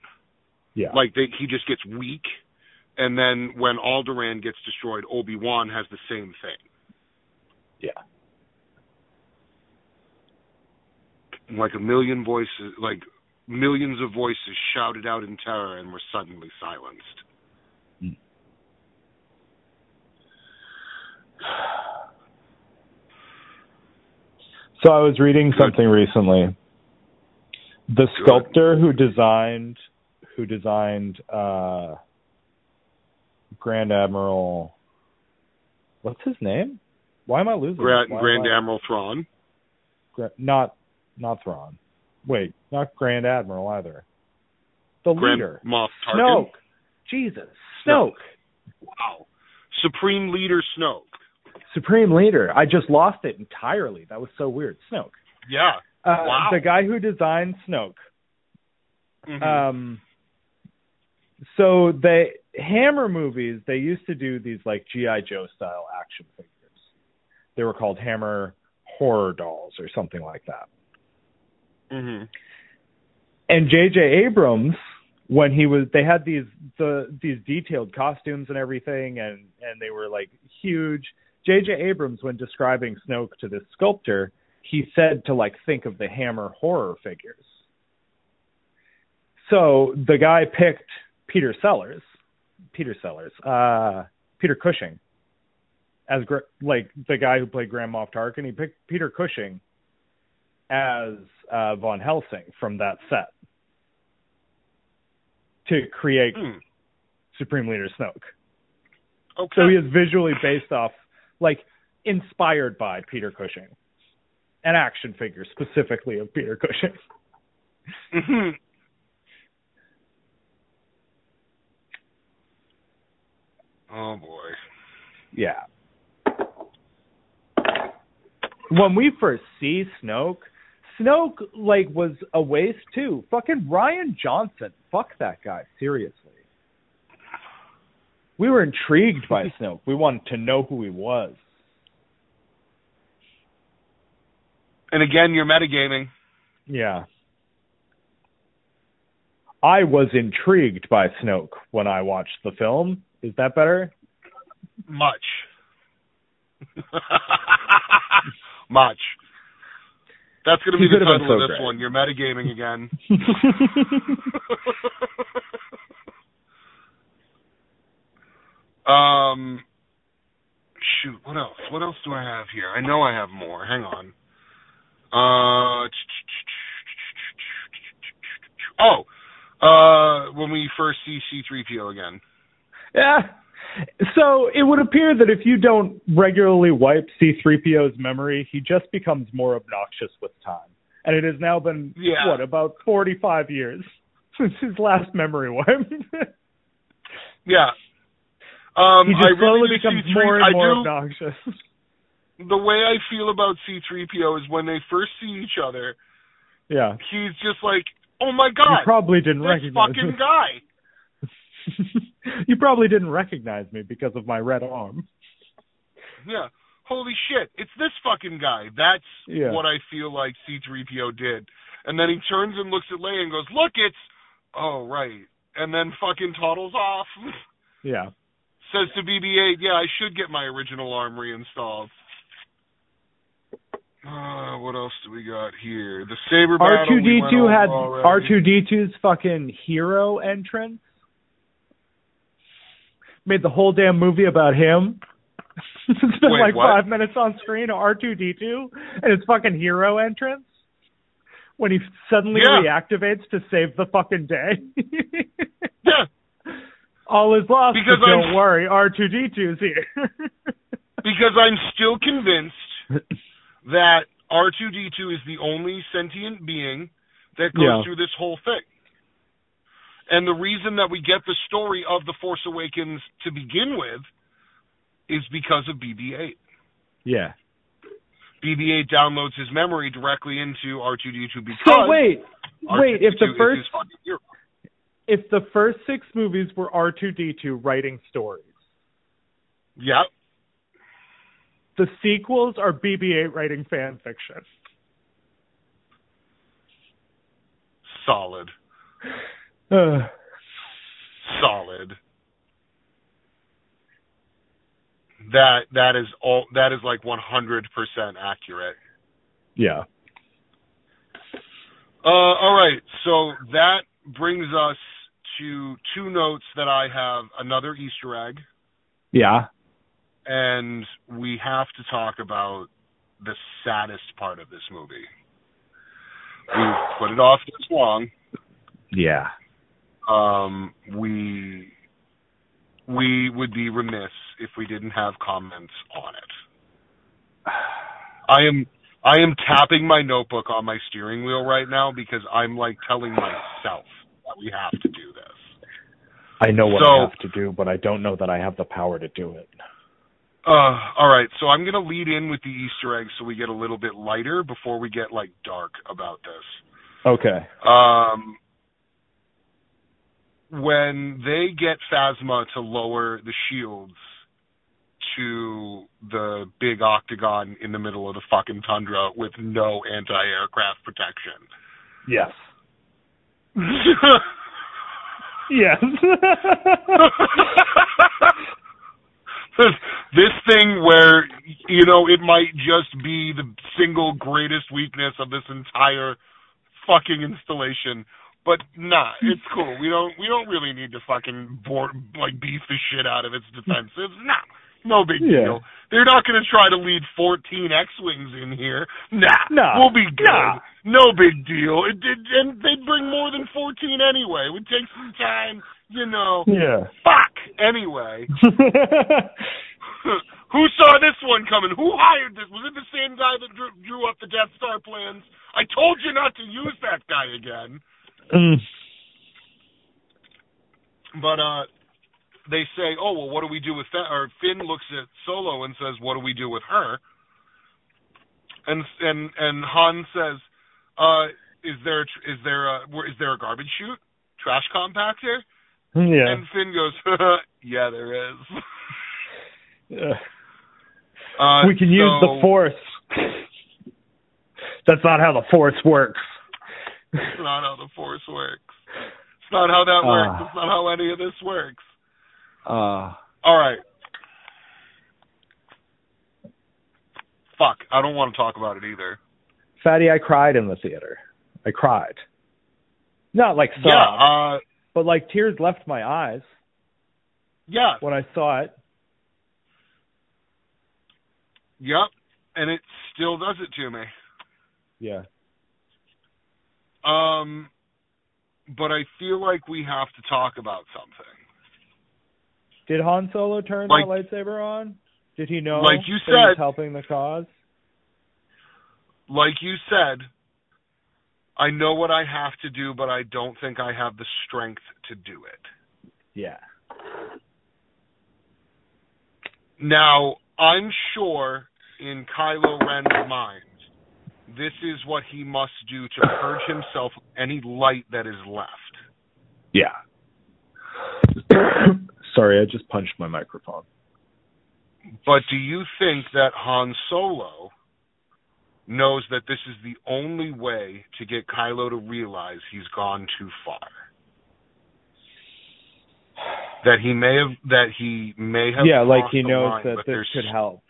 Yeah. Like they, he just gets weak. And then when Alderaan gets destroyed, Obi-Wan has the same thing. yeah. Like a million voices, like millions of voices shouted out in terror and were suddenly silenced. So I was reading Good. something recently. The Good. sculptor who designed who designed uh Grand Admiral what's his name? Why am I losing? Grand, Grand I- Admiral Thrawn. Gra- not not Thrawn. Wait, not Grand Admiral either. The Grand leader. Moff Tarkin. Snoke. Jesus, Snoke. Wow. Supreme Leader Snoke. Supreme Leader. I just lost it entirely. That was so weird. Snoke. Yeah. Uh, Wow. The guy who designed Snoke. Mhm. Um, so the Hammer movies, they used to do these like GI Joe style action figures. They were called Hammer horror dolls or something like that. Mhm. And J.J. Abrams, when he was, they had these the these detailed costumes and everything, and and they were like huge. J.J. Abrams, when describing Snoke to this sculptor, he said to like think of the Hammer horror figures. So the guy picked Peter Sellers, Peter Sellers, uh, Peter Cushing, as gr- like the guy who played Grand Moff Tarkin. He picked Peter Cushing as uh, Van Helsing from that set to create Hmm. Supreme Leader Snoke. Okay. So he is visually based off, like inspired by Peter Cushing, an action figure specifically of Peter Cushing. Mhm. Oh boy. Yeah. When we first see Snoke, Snoke like was a waste too. Fucking Rian Johnson. Fuck that guy, seriously. We were intrigued by Snoke. We wanted to know who he was. And again, you're metagaming. Yeah. I was intrigued by Snoke when I watched the film. Is that better? Much. Much. That's going to be He the could title so of this great. one. You're metagaming again. um, shoot. What else? What else do I have here? I know I have more. Hang on. Uh. Oh. Uh, when we first see C3PO again. Yeah. So it would appear that if you don't regularly wipe C3PO's memory, he just becomes more obnoxious with time. And it has now been, Yeah. what, about 45 years since his last memory wipe. Yeah. Um, he I just slowly really becomes C3 more and I more do, obnoxious. the way I feel about C3PO is when they first see each other, yeah. he's just like, "Oh my You god, probably didn't this recognize fucking me. guy." you probably didn't recognize me because of my red arm. Yeah. Holy shit, it's this fucking guy. That's Yeah. what I feel like C3PO did. And then he turns and looks at Leia and goes, "Look, it's oh right." And then fucking toddles off. Yeah. Says to BB-8, "Yeah, I should get my original arm reinstalled." Uh, what else do we got here? The saber battle. R2D2 we went over had. R2D2's fucking hero entrance. Made the whole damn movie about him. Spent Wait, like what? five minutes on screen of R2D2 and his fucking hero entrance when he suddenly Yeah. reactivates to save the fucking day. Yeah, All is lost, Because don't I'm- worry, R2D2's here. because I'm still convinced that R2D2 is the only sentient being that goes Yeah. through this whole thing. And the reason that we get the story of The Force Awakens to begin with is because of BB-8. yeah. BB-8 downloads his memory directly into R2D2 because So wait, wait, if R2D2 the first his fucking hero. if the first six movies were R2D2 writing stories, Yep. the sequels are BB-8 writing fan fiction. Solid. Solid. That that is all that is like 100% accurate. yeah. Uh, all right, so that brings us to two notes that I have another Easter egg, Yeah. and we have to talk about the saddest part of this movie. We've put it off this long. Yeah. Um, we we would be remiss if we didn't have comments on it. I am I am tapping my notebook on my steering wheel right now because I'm like telling myself that we have to do this. I know what So- I have to do, but I don't know that I have the power to do it. Uh, all right, so I'm gonna lead in with the Easter egg so we get a little bit lighter before we get like dark about this. Okay. Um, when they get Phasma to lower the shields to the big octagon in the middle of the fucking tundra with no anti-aircraft protection. Yes. Yes. this thing where you know it might just be the single greatest weakness of this entire fucking installation but nah it's cool we don't we don't really need to fucking board, like beef the shit out of its defenses. nah no big Yeah. deal they're not going to try to lead 14 x-wings in here nah Nah. we'll be good Nah. no big deal it did and they'd bring more than 14 anyway it would take some time you know yeah. fuck anyway Who saw this one coming? Who hired this? Was it the same guy that drew, drew up the Death Star plans? I told you not to use that guy again. Mm. But uh they say, "Oh, well, what do we do with that?" Or Finn looks at Solo and says, "What do we do with her?" And and and Han says, "Uh, is there is there a is there a garbage chute, trash compactor?" yeah. And Finn goes, "Yeah, there is." Uh, Uh, we can use the force. That's not how the force works. It's not how the force works. It's not how that Ah. works. It's not how any of this works. Uh All right. Fuck. I don't want to talk about it either. Fatty, I cried in the theater. I cried. Not like sobbed, Yeah. Uh. but like tears left my eyes Yeah. when I saw it. Yep. And it still does it to me. Yeah. Um. But I feel like we have to talk about something. Did Han Solo turn Like- that lightsaber on? Did he know Like you that he was said- helping the cause? Like you said, I know what I have to do, but I don't think I have the strength to do it. Yeah. Now, I'm sure in Kylo Ren's mind, this is what he must do to purge himself of any light that is left. Yeah. Sorry, I just punched my microphone. But do you think that Han Solo knows that this is the only way to get Kylo to realize he's gone too far? That he may have that he may have yeah, like he knows line, that this could help.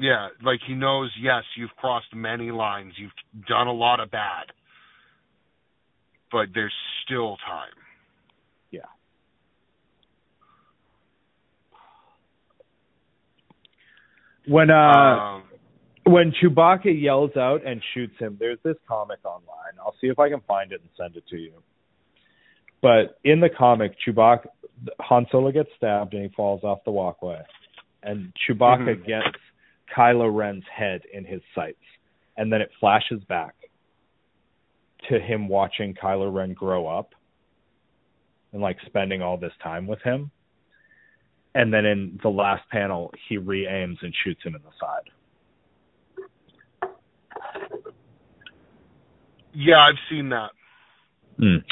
Yeah, like he knows, yes, you've crossed many lines, you've done a lot of bad. But there's still time. Yeah. When uh um, when Chewbacca yells out and shoots him, there's this comic online. I'll see if I can find it and send it to you. But in the comic, Chewbacca, Han Solo gets stabbed and he falls off the walkway, and Chewbacca Mhm. gets Kylo Ren's head in his sights, and then it flashes back to him watching Kylo Ren grow up and like spending all this time with him. And then in the last panel, he re aims and shoots him in the side. yeah, I've seen that. Mm.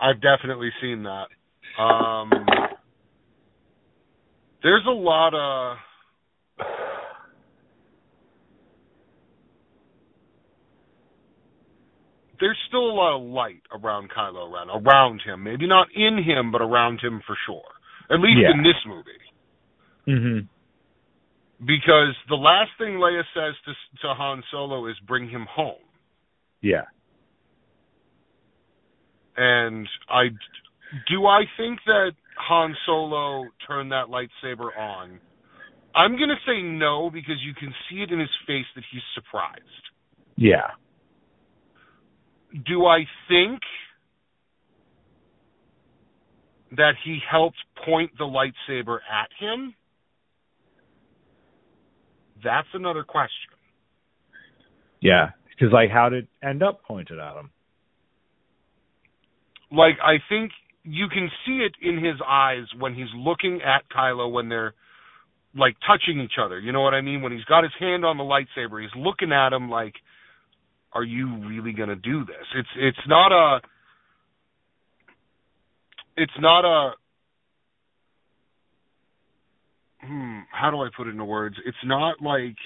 I've definitely seen that. Um, there's a lot of there's still a lot of light around Kylo Ren, around him. Maybe not in him, but around him for sure. At least Yeah. in this movie. Mhm. Because the last thing Leia says to to Han Solo is bring him home. Yeah. And I do I think that Han Solo turned that lightsaber on. I'm going to say no because you can see it in his face that he's surprised. Yeah. Do I think that he helped point the lightsaber at him? That's another question. Yeah. Because like, how did it end up pointed at him? Like I think you can see it in his eyes when he's looking at Kylo when they're like touching each other. You know what I mean? When he's got his hand on the lightsaber, he's looking at him like, "Are you really gonna do this?" It's it's not a it's not a hmm, how do I put it into words? It's not like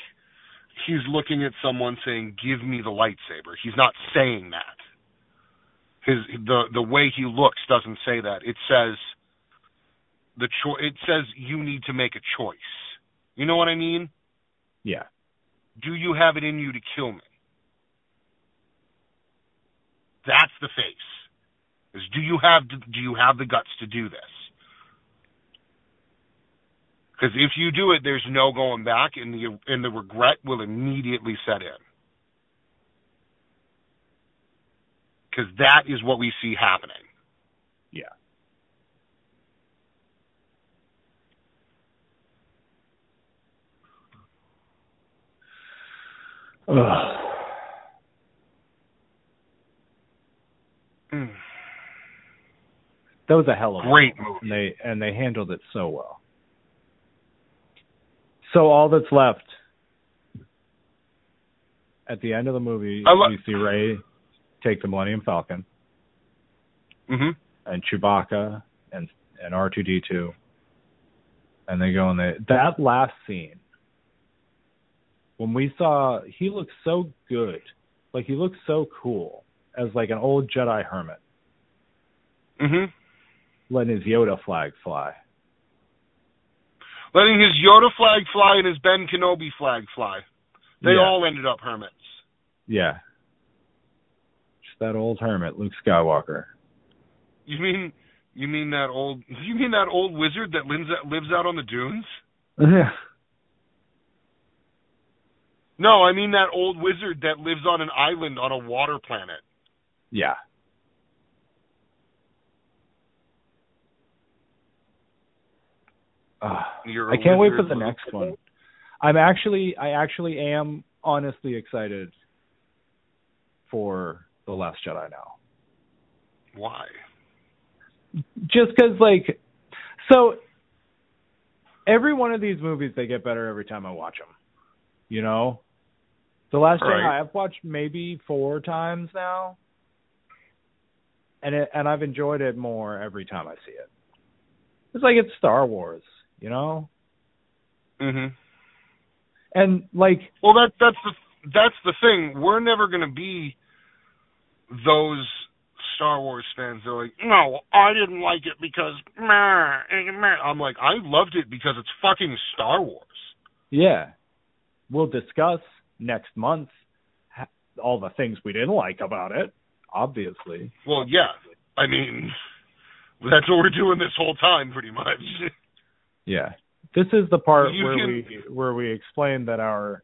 he's looking at someone saying, "Give me the lightsaber." He's not saying that. His the the way he looks doesn't say that. It says the cho- it says you need to make a choice. You know what I mean? Yeah. Do you have it in you to kill me? That's the face. Is do you have do you have the guts to do this? Because if you do it, there's no going back, and the and the regret will immediately set in. Because that is what we see happening. Yeah. Ugh. Mm. That was a hell of a Great movie, and they and they handled it so well. So all that's left at the end of the movie, lo- you see Rey take the Millennium Falcon hmm and Chewbacca and and R two D two, and they go in they that last scene when we saw he looked so good, like he looked so cool as like an old Jedi hermit hmm letting his Yoda flag fly. Letting his Yoda flag fly and his Ben Kenobi flag fly. They Yeah. all ended up hermits. Yeah. Just that old hermit, Luke Skywalker. You mean you mean that old you mean that old wizard that lives lives out on the dunes? Yeah. No, I mean that old wizard that lives on an island on a water planet. Yeah. Ah, You're a I can't wait for the next one. I'm actually I actually am honestly excited for The Last Jedi now. Why? Just cuz like so every one of these movies they get better every time I watch them. You know? The Last Right. Jedi I've watched maybe 4 times now. And it, and I've enjoyed it more every time I see it. It's like it's Star Wars, you know? Mhm. And like Well, that that's the that's the thing. We're never going to be those Star Wars fans. They're like, no, I didn't like it because meh, eh, meh." I'm like, I loved it because it's fucking Star Wars. Yeah. We'll discuss next month all the things we didn't like about it, obviously. Well, yeah. I mean, that's what we're doing this whole time, pretty much. Yeah. This is the part You where can- we where we explain that our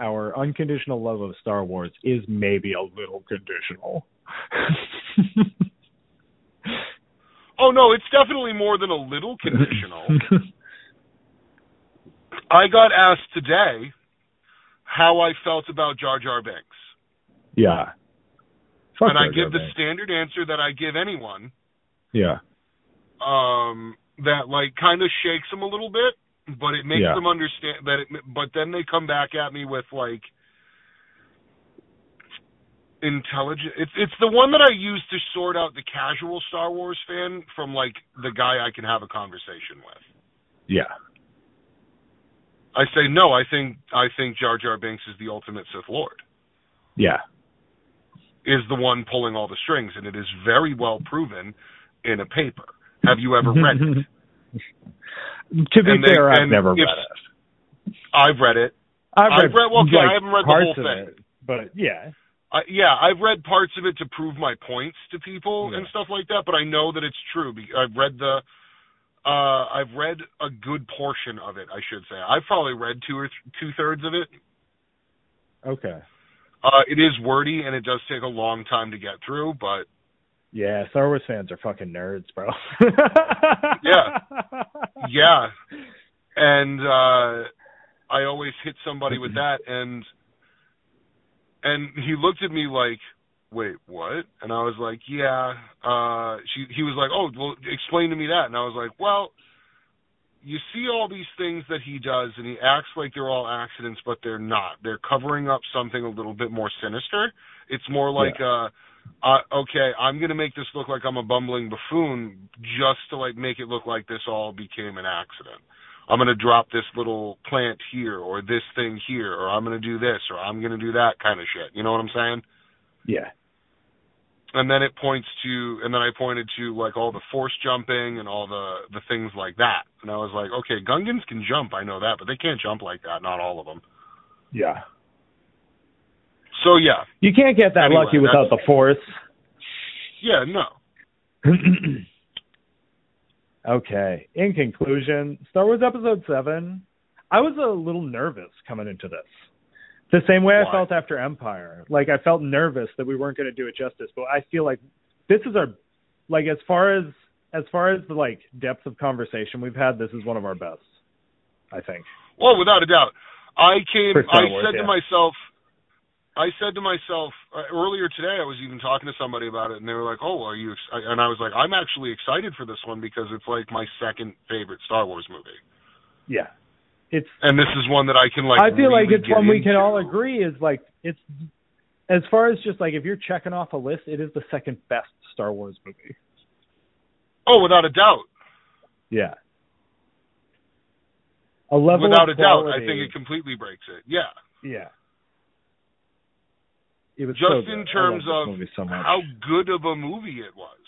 our unconditional love of Star Wars is maybe a little conditional. oh no, it's definitely more than a little conditional. I got asked today how I felt about Jar Jar Binks. yeah. Fuck and I Jar Jar give the Binks. standard answer that I give anyone. Yeah. um that like kind of shakes them a little bit but it makes Yeah. them understand that it but then they come back at me with like intelligent it's it's the one that I use to sort out the casual Star Wars fan from like the guy I can have a conversation with. Yeah. I say no, I think I think Jar Jar Binks is the ultimate Sith Lord. Yeah. Is the one pulling all the strings and it is very well proven in a paper. Have you ever read it? to be And they- fair, I've never read it. I've read it. I've I've read- well, okay, like, I haven't read the whole thing. it, but yeah. I, yeah, I've read parts of it to prove my points to people Yeah. and stuff like that, but I know that it's true. I've read the, uh, I've read a good portion of it. I should say I've probably read two or th- two thirds of it. Okay. Uh, it is wordy and it does take a long time to get through, but Yeah, Star Wars fans are fucking nerds, bro. Yeah. yeah. And uh, I always hit somebody with that, and and he looked at me like, wait, what? And I was like, yeah. Uh, she, he was like, oh, well, explain to me that. And I was like, well, you see all these things that he does, and he acts like they're all accidents, but they're not. They're covering up something a little bit more sinister. It's more like, yeah. uh, uh, okay, I'm gonna make this look like I'm a bumbling buffoon just to like make it look like this all became an accident. I'm gonna drop this little plant here or this thing here, or I'm gonna do this or I'm gonna do that kind of shit. You know what I'm saying? Yeah. And then it points to, and then I pointed to like all the force jumping and all the the things like that. And I was like, okay, Gungans can jump, I know that, but they can't jump like that. Not all of them. Yeah. So yeah, you can't get that anyway, lucky without the force. Yeah, no. okay. In conclusion, Star Wars Episode Seven. I was a little nervous coming into this. The same way Why? I felt after Empire. Like I felt nervous that we weren't going to do it justice, but I feel like this is our like as far as as far as the like depth of conversation we've had, this is one of our best. I think. Well, without a doubt. I came I said yeah. to myself I said to myself uh, earlier today. I was even talking to somebody about it, and they were like, "Oh, are you?" Ex-? And I was like, "I'm actually excited for this one because it's like my second favorite Star Wars movie." Yeah, it's. And this is one that I can like. I feel like it's one we can all agree is like it's. As far as just like if you're checking off a list, it is the second best Star Wars movie. Oh, without a doubt. Yeah. A level without a doubt, I think it completely breaks it. Yeah. Yeah. It was Just so in terms of so how good of a movie it was.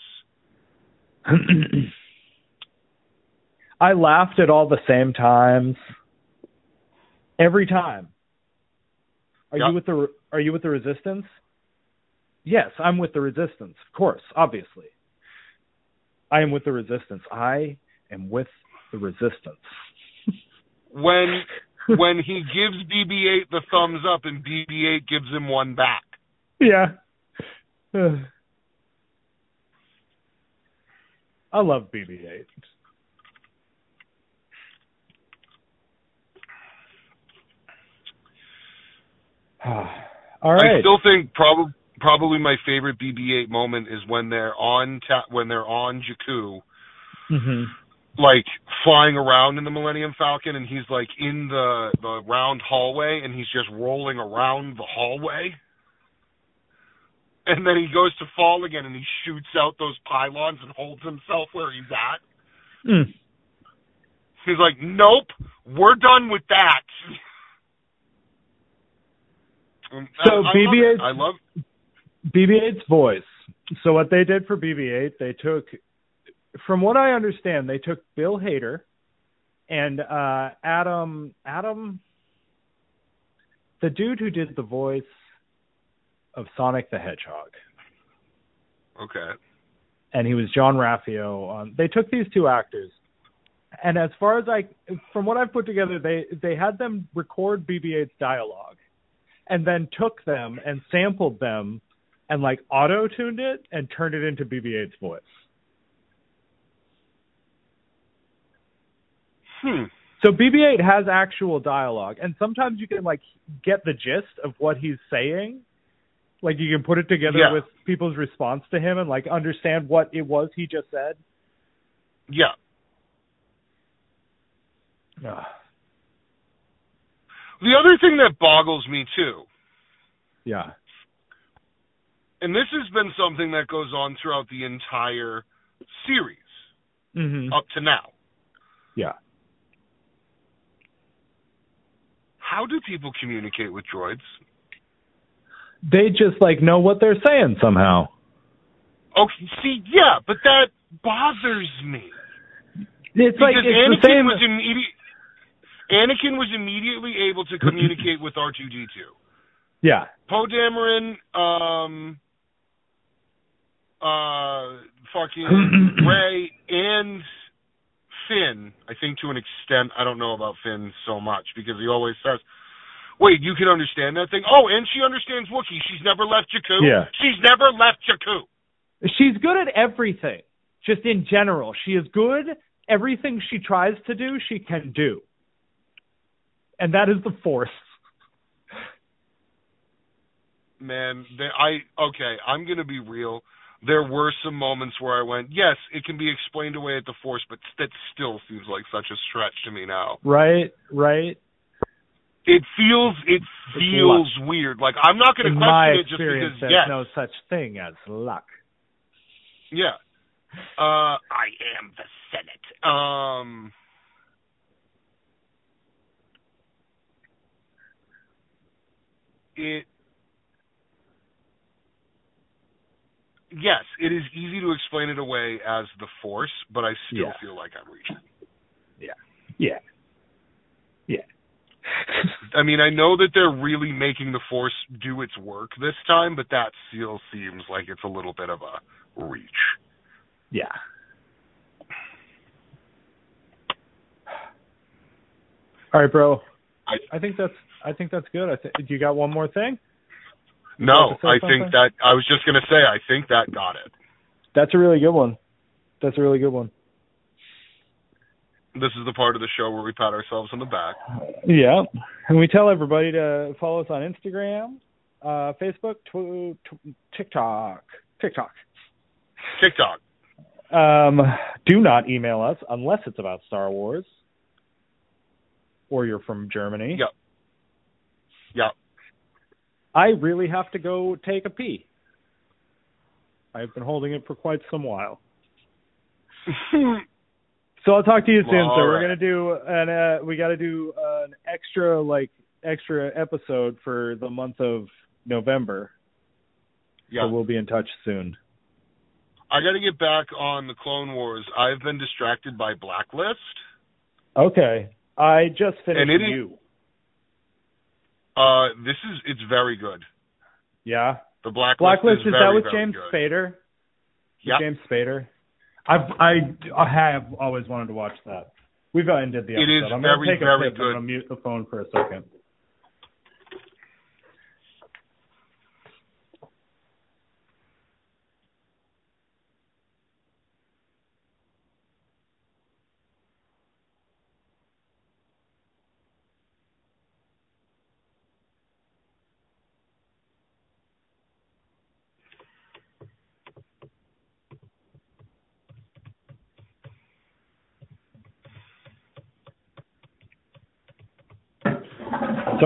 I laughed at all the same times. Every time. Are Yeah. you with the Are you with the Resistance? Yes, I'm with the Resistance. Of course, obviously. I am with the Resistance. I am with the Resistance. When when he gives BB-8 the thumbs up and BB-8 gives him one back. Yeah. I love BB-8. All right. I still think probably probably my favorite BB-8 moment is when they're on ta- when they're on Jakku, hmm like flying around in the Millennium Falcon, and he's like in the the round hallway, and he's just rolling around the hallway. And then he goes to fall again, and he shoots out those pylons and holds himself where he's at. Mm. He's like, "Nope, we're done with that." Um, So I- I BB-8 it. I love. BB-8's voice. So what they did for BB-8, they took, from what I understand, they took Bill Hader and uh, Adam Adam, the dude who did the voice of Sonic the Hedgehog, Okay. and he was John Raffio. On, they took these two actors, and as far as I, from what I've put together, they they had them record BB-8's dialogue, and then took them and sampled them and like auto tuned it and turned it into BB-8's voice. Hmm. So BB-8 has actual dialogue, and sometimes you can like get the gist of what he's saying. Like you can put it together Yeah. with people's response to him and like understand what it was he just said. Yeah. Ugh. The other thing that boggles me too, Yeah. and this has been something that goes on throughout the entire series hmm up to now. Yeah. How do people communicate with droids? They just like know what they're saying somehow. Okay, see, yeah, but that bothers me It's because like it's Anakin the same. was immediate. Anakin was immediately able to communicate with R two D two. yeah. Poe Dameron, um, uh, fucking Rey and Finn. I think to an extent, I don't know about Finn so much because he always says, "Wait, you can understand that thing?" Oh, and she understands Wookiee. She's never left Jakku. Yeah. She's never left Jakku. She's good at everything. Just in general, she is good. Everything she tries to do, she can do. And that is the force. man, they, I okay, I'm gonna be real. There were some moments where I went, yes, it can be explained away at the force, but that still seems like such a stretch to me now. Right, right. It feels it feels weird. Like I'm not going to In question it just because there's yes, no such thing as luck. yeah. Uh, I am the Senate. Um, it. Yes, it is easy to explain it away as the Force, but I still Yeah. feel like I'm reaching. Yeah. Yeah. Yeah. I mean, I know that they're really making the Force do its work this time, but that still seems like it's a little bit of a reach. yeah. All right, bro. I- I think that's I think that's good. I think you got one more thing? No, like to say I something? think that I was just going to say I think that got it. That's a really good one. That's a really good one. This is the part of the show where we pat ourselves on the back. Yeah. And we tell everybody to follow us on Instagram, uh, Facebook, tw- tw- TikTok, TikTok. TikTok. Um, do not email us unless it's about Star Wars or you're from Germany. Yep. Yep. I really have to go take a pee. I've been holding it for quite some while. So I'll talk to you soon. All so we're right. gonna do an uh, we got to do an extra like extra episode for the month of November. yeah. So we'll be in touch soon. I got to get back on the Clone Wars. I've been distracted by Blacklist. Okay. I just finished And it is- you. Uh, this is it's very good. Yeah. The Blacklist, Blacklist is, is, that with James good. Spader? Yep. James Spader. I've I I have always wanted to watch that. We got and did the It episode. is I'm gonna very, take a very good. I'm gonna mute the phone for a second.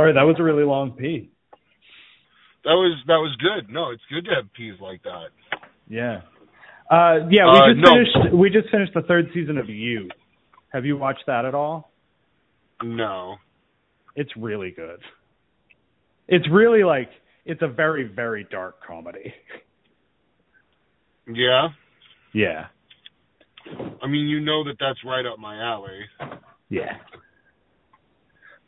Sorry, that was a really long pee. That was that was good. No, it's good to have peas like that. Yeah. Uh yeah, we Uh, just no. finished we just finished the third season of You. Have you watched that at all? No. It's really good. It's really like it's a very very dark comedy. Yeah. Yeah. I mean, you know that that's right up my alley. Yeah.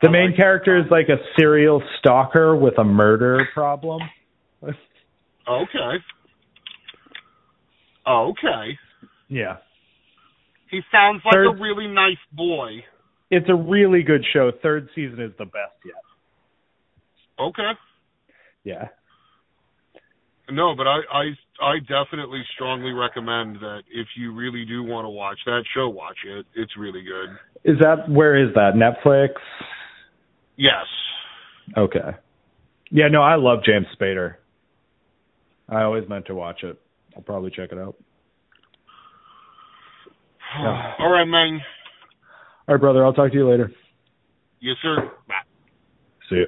The main like character is uh, like a serial stalker with a murder problem. Okay. Okay. yeah. He sounds like Third- a really nice boy. It's a really good show. Third season is the best yet. Okay. Yeah. No, but I I I definitely strongly recommend that if you really do want to watch that show, watch it. It's really good. Is that where is that? Netflix? Yes. Okay. Yeah, no, I love James Spader. I always meant to watch it. I'll probably check it out. Yeah. All right, man. All right, brother. I'll talk to you later. Yes, sir. Bye. See you.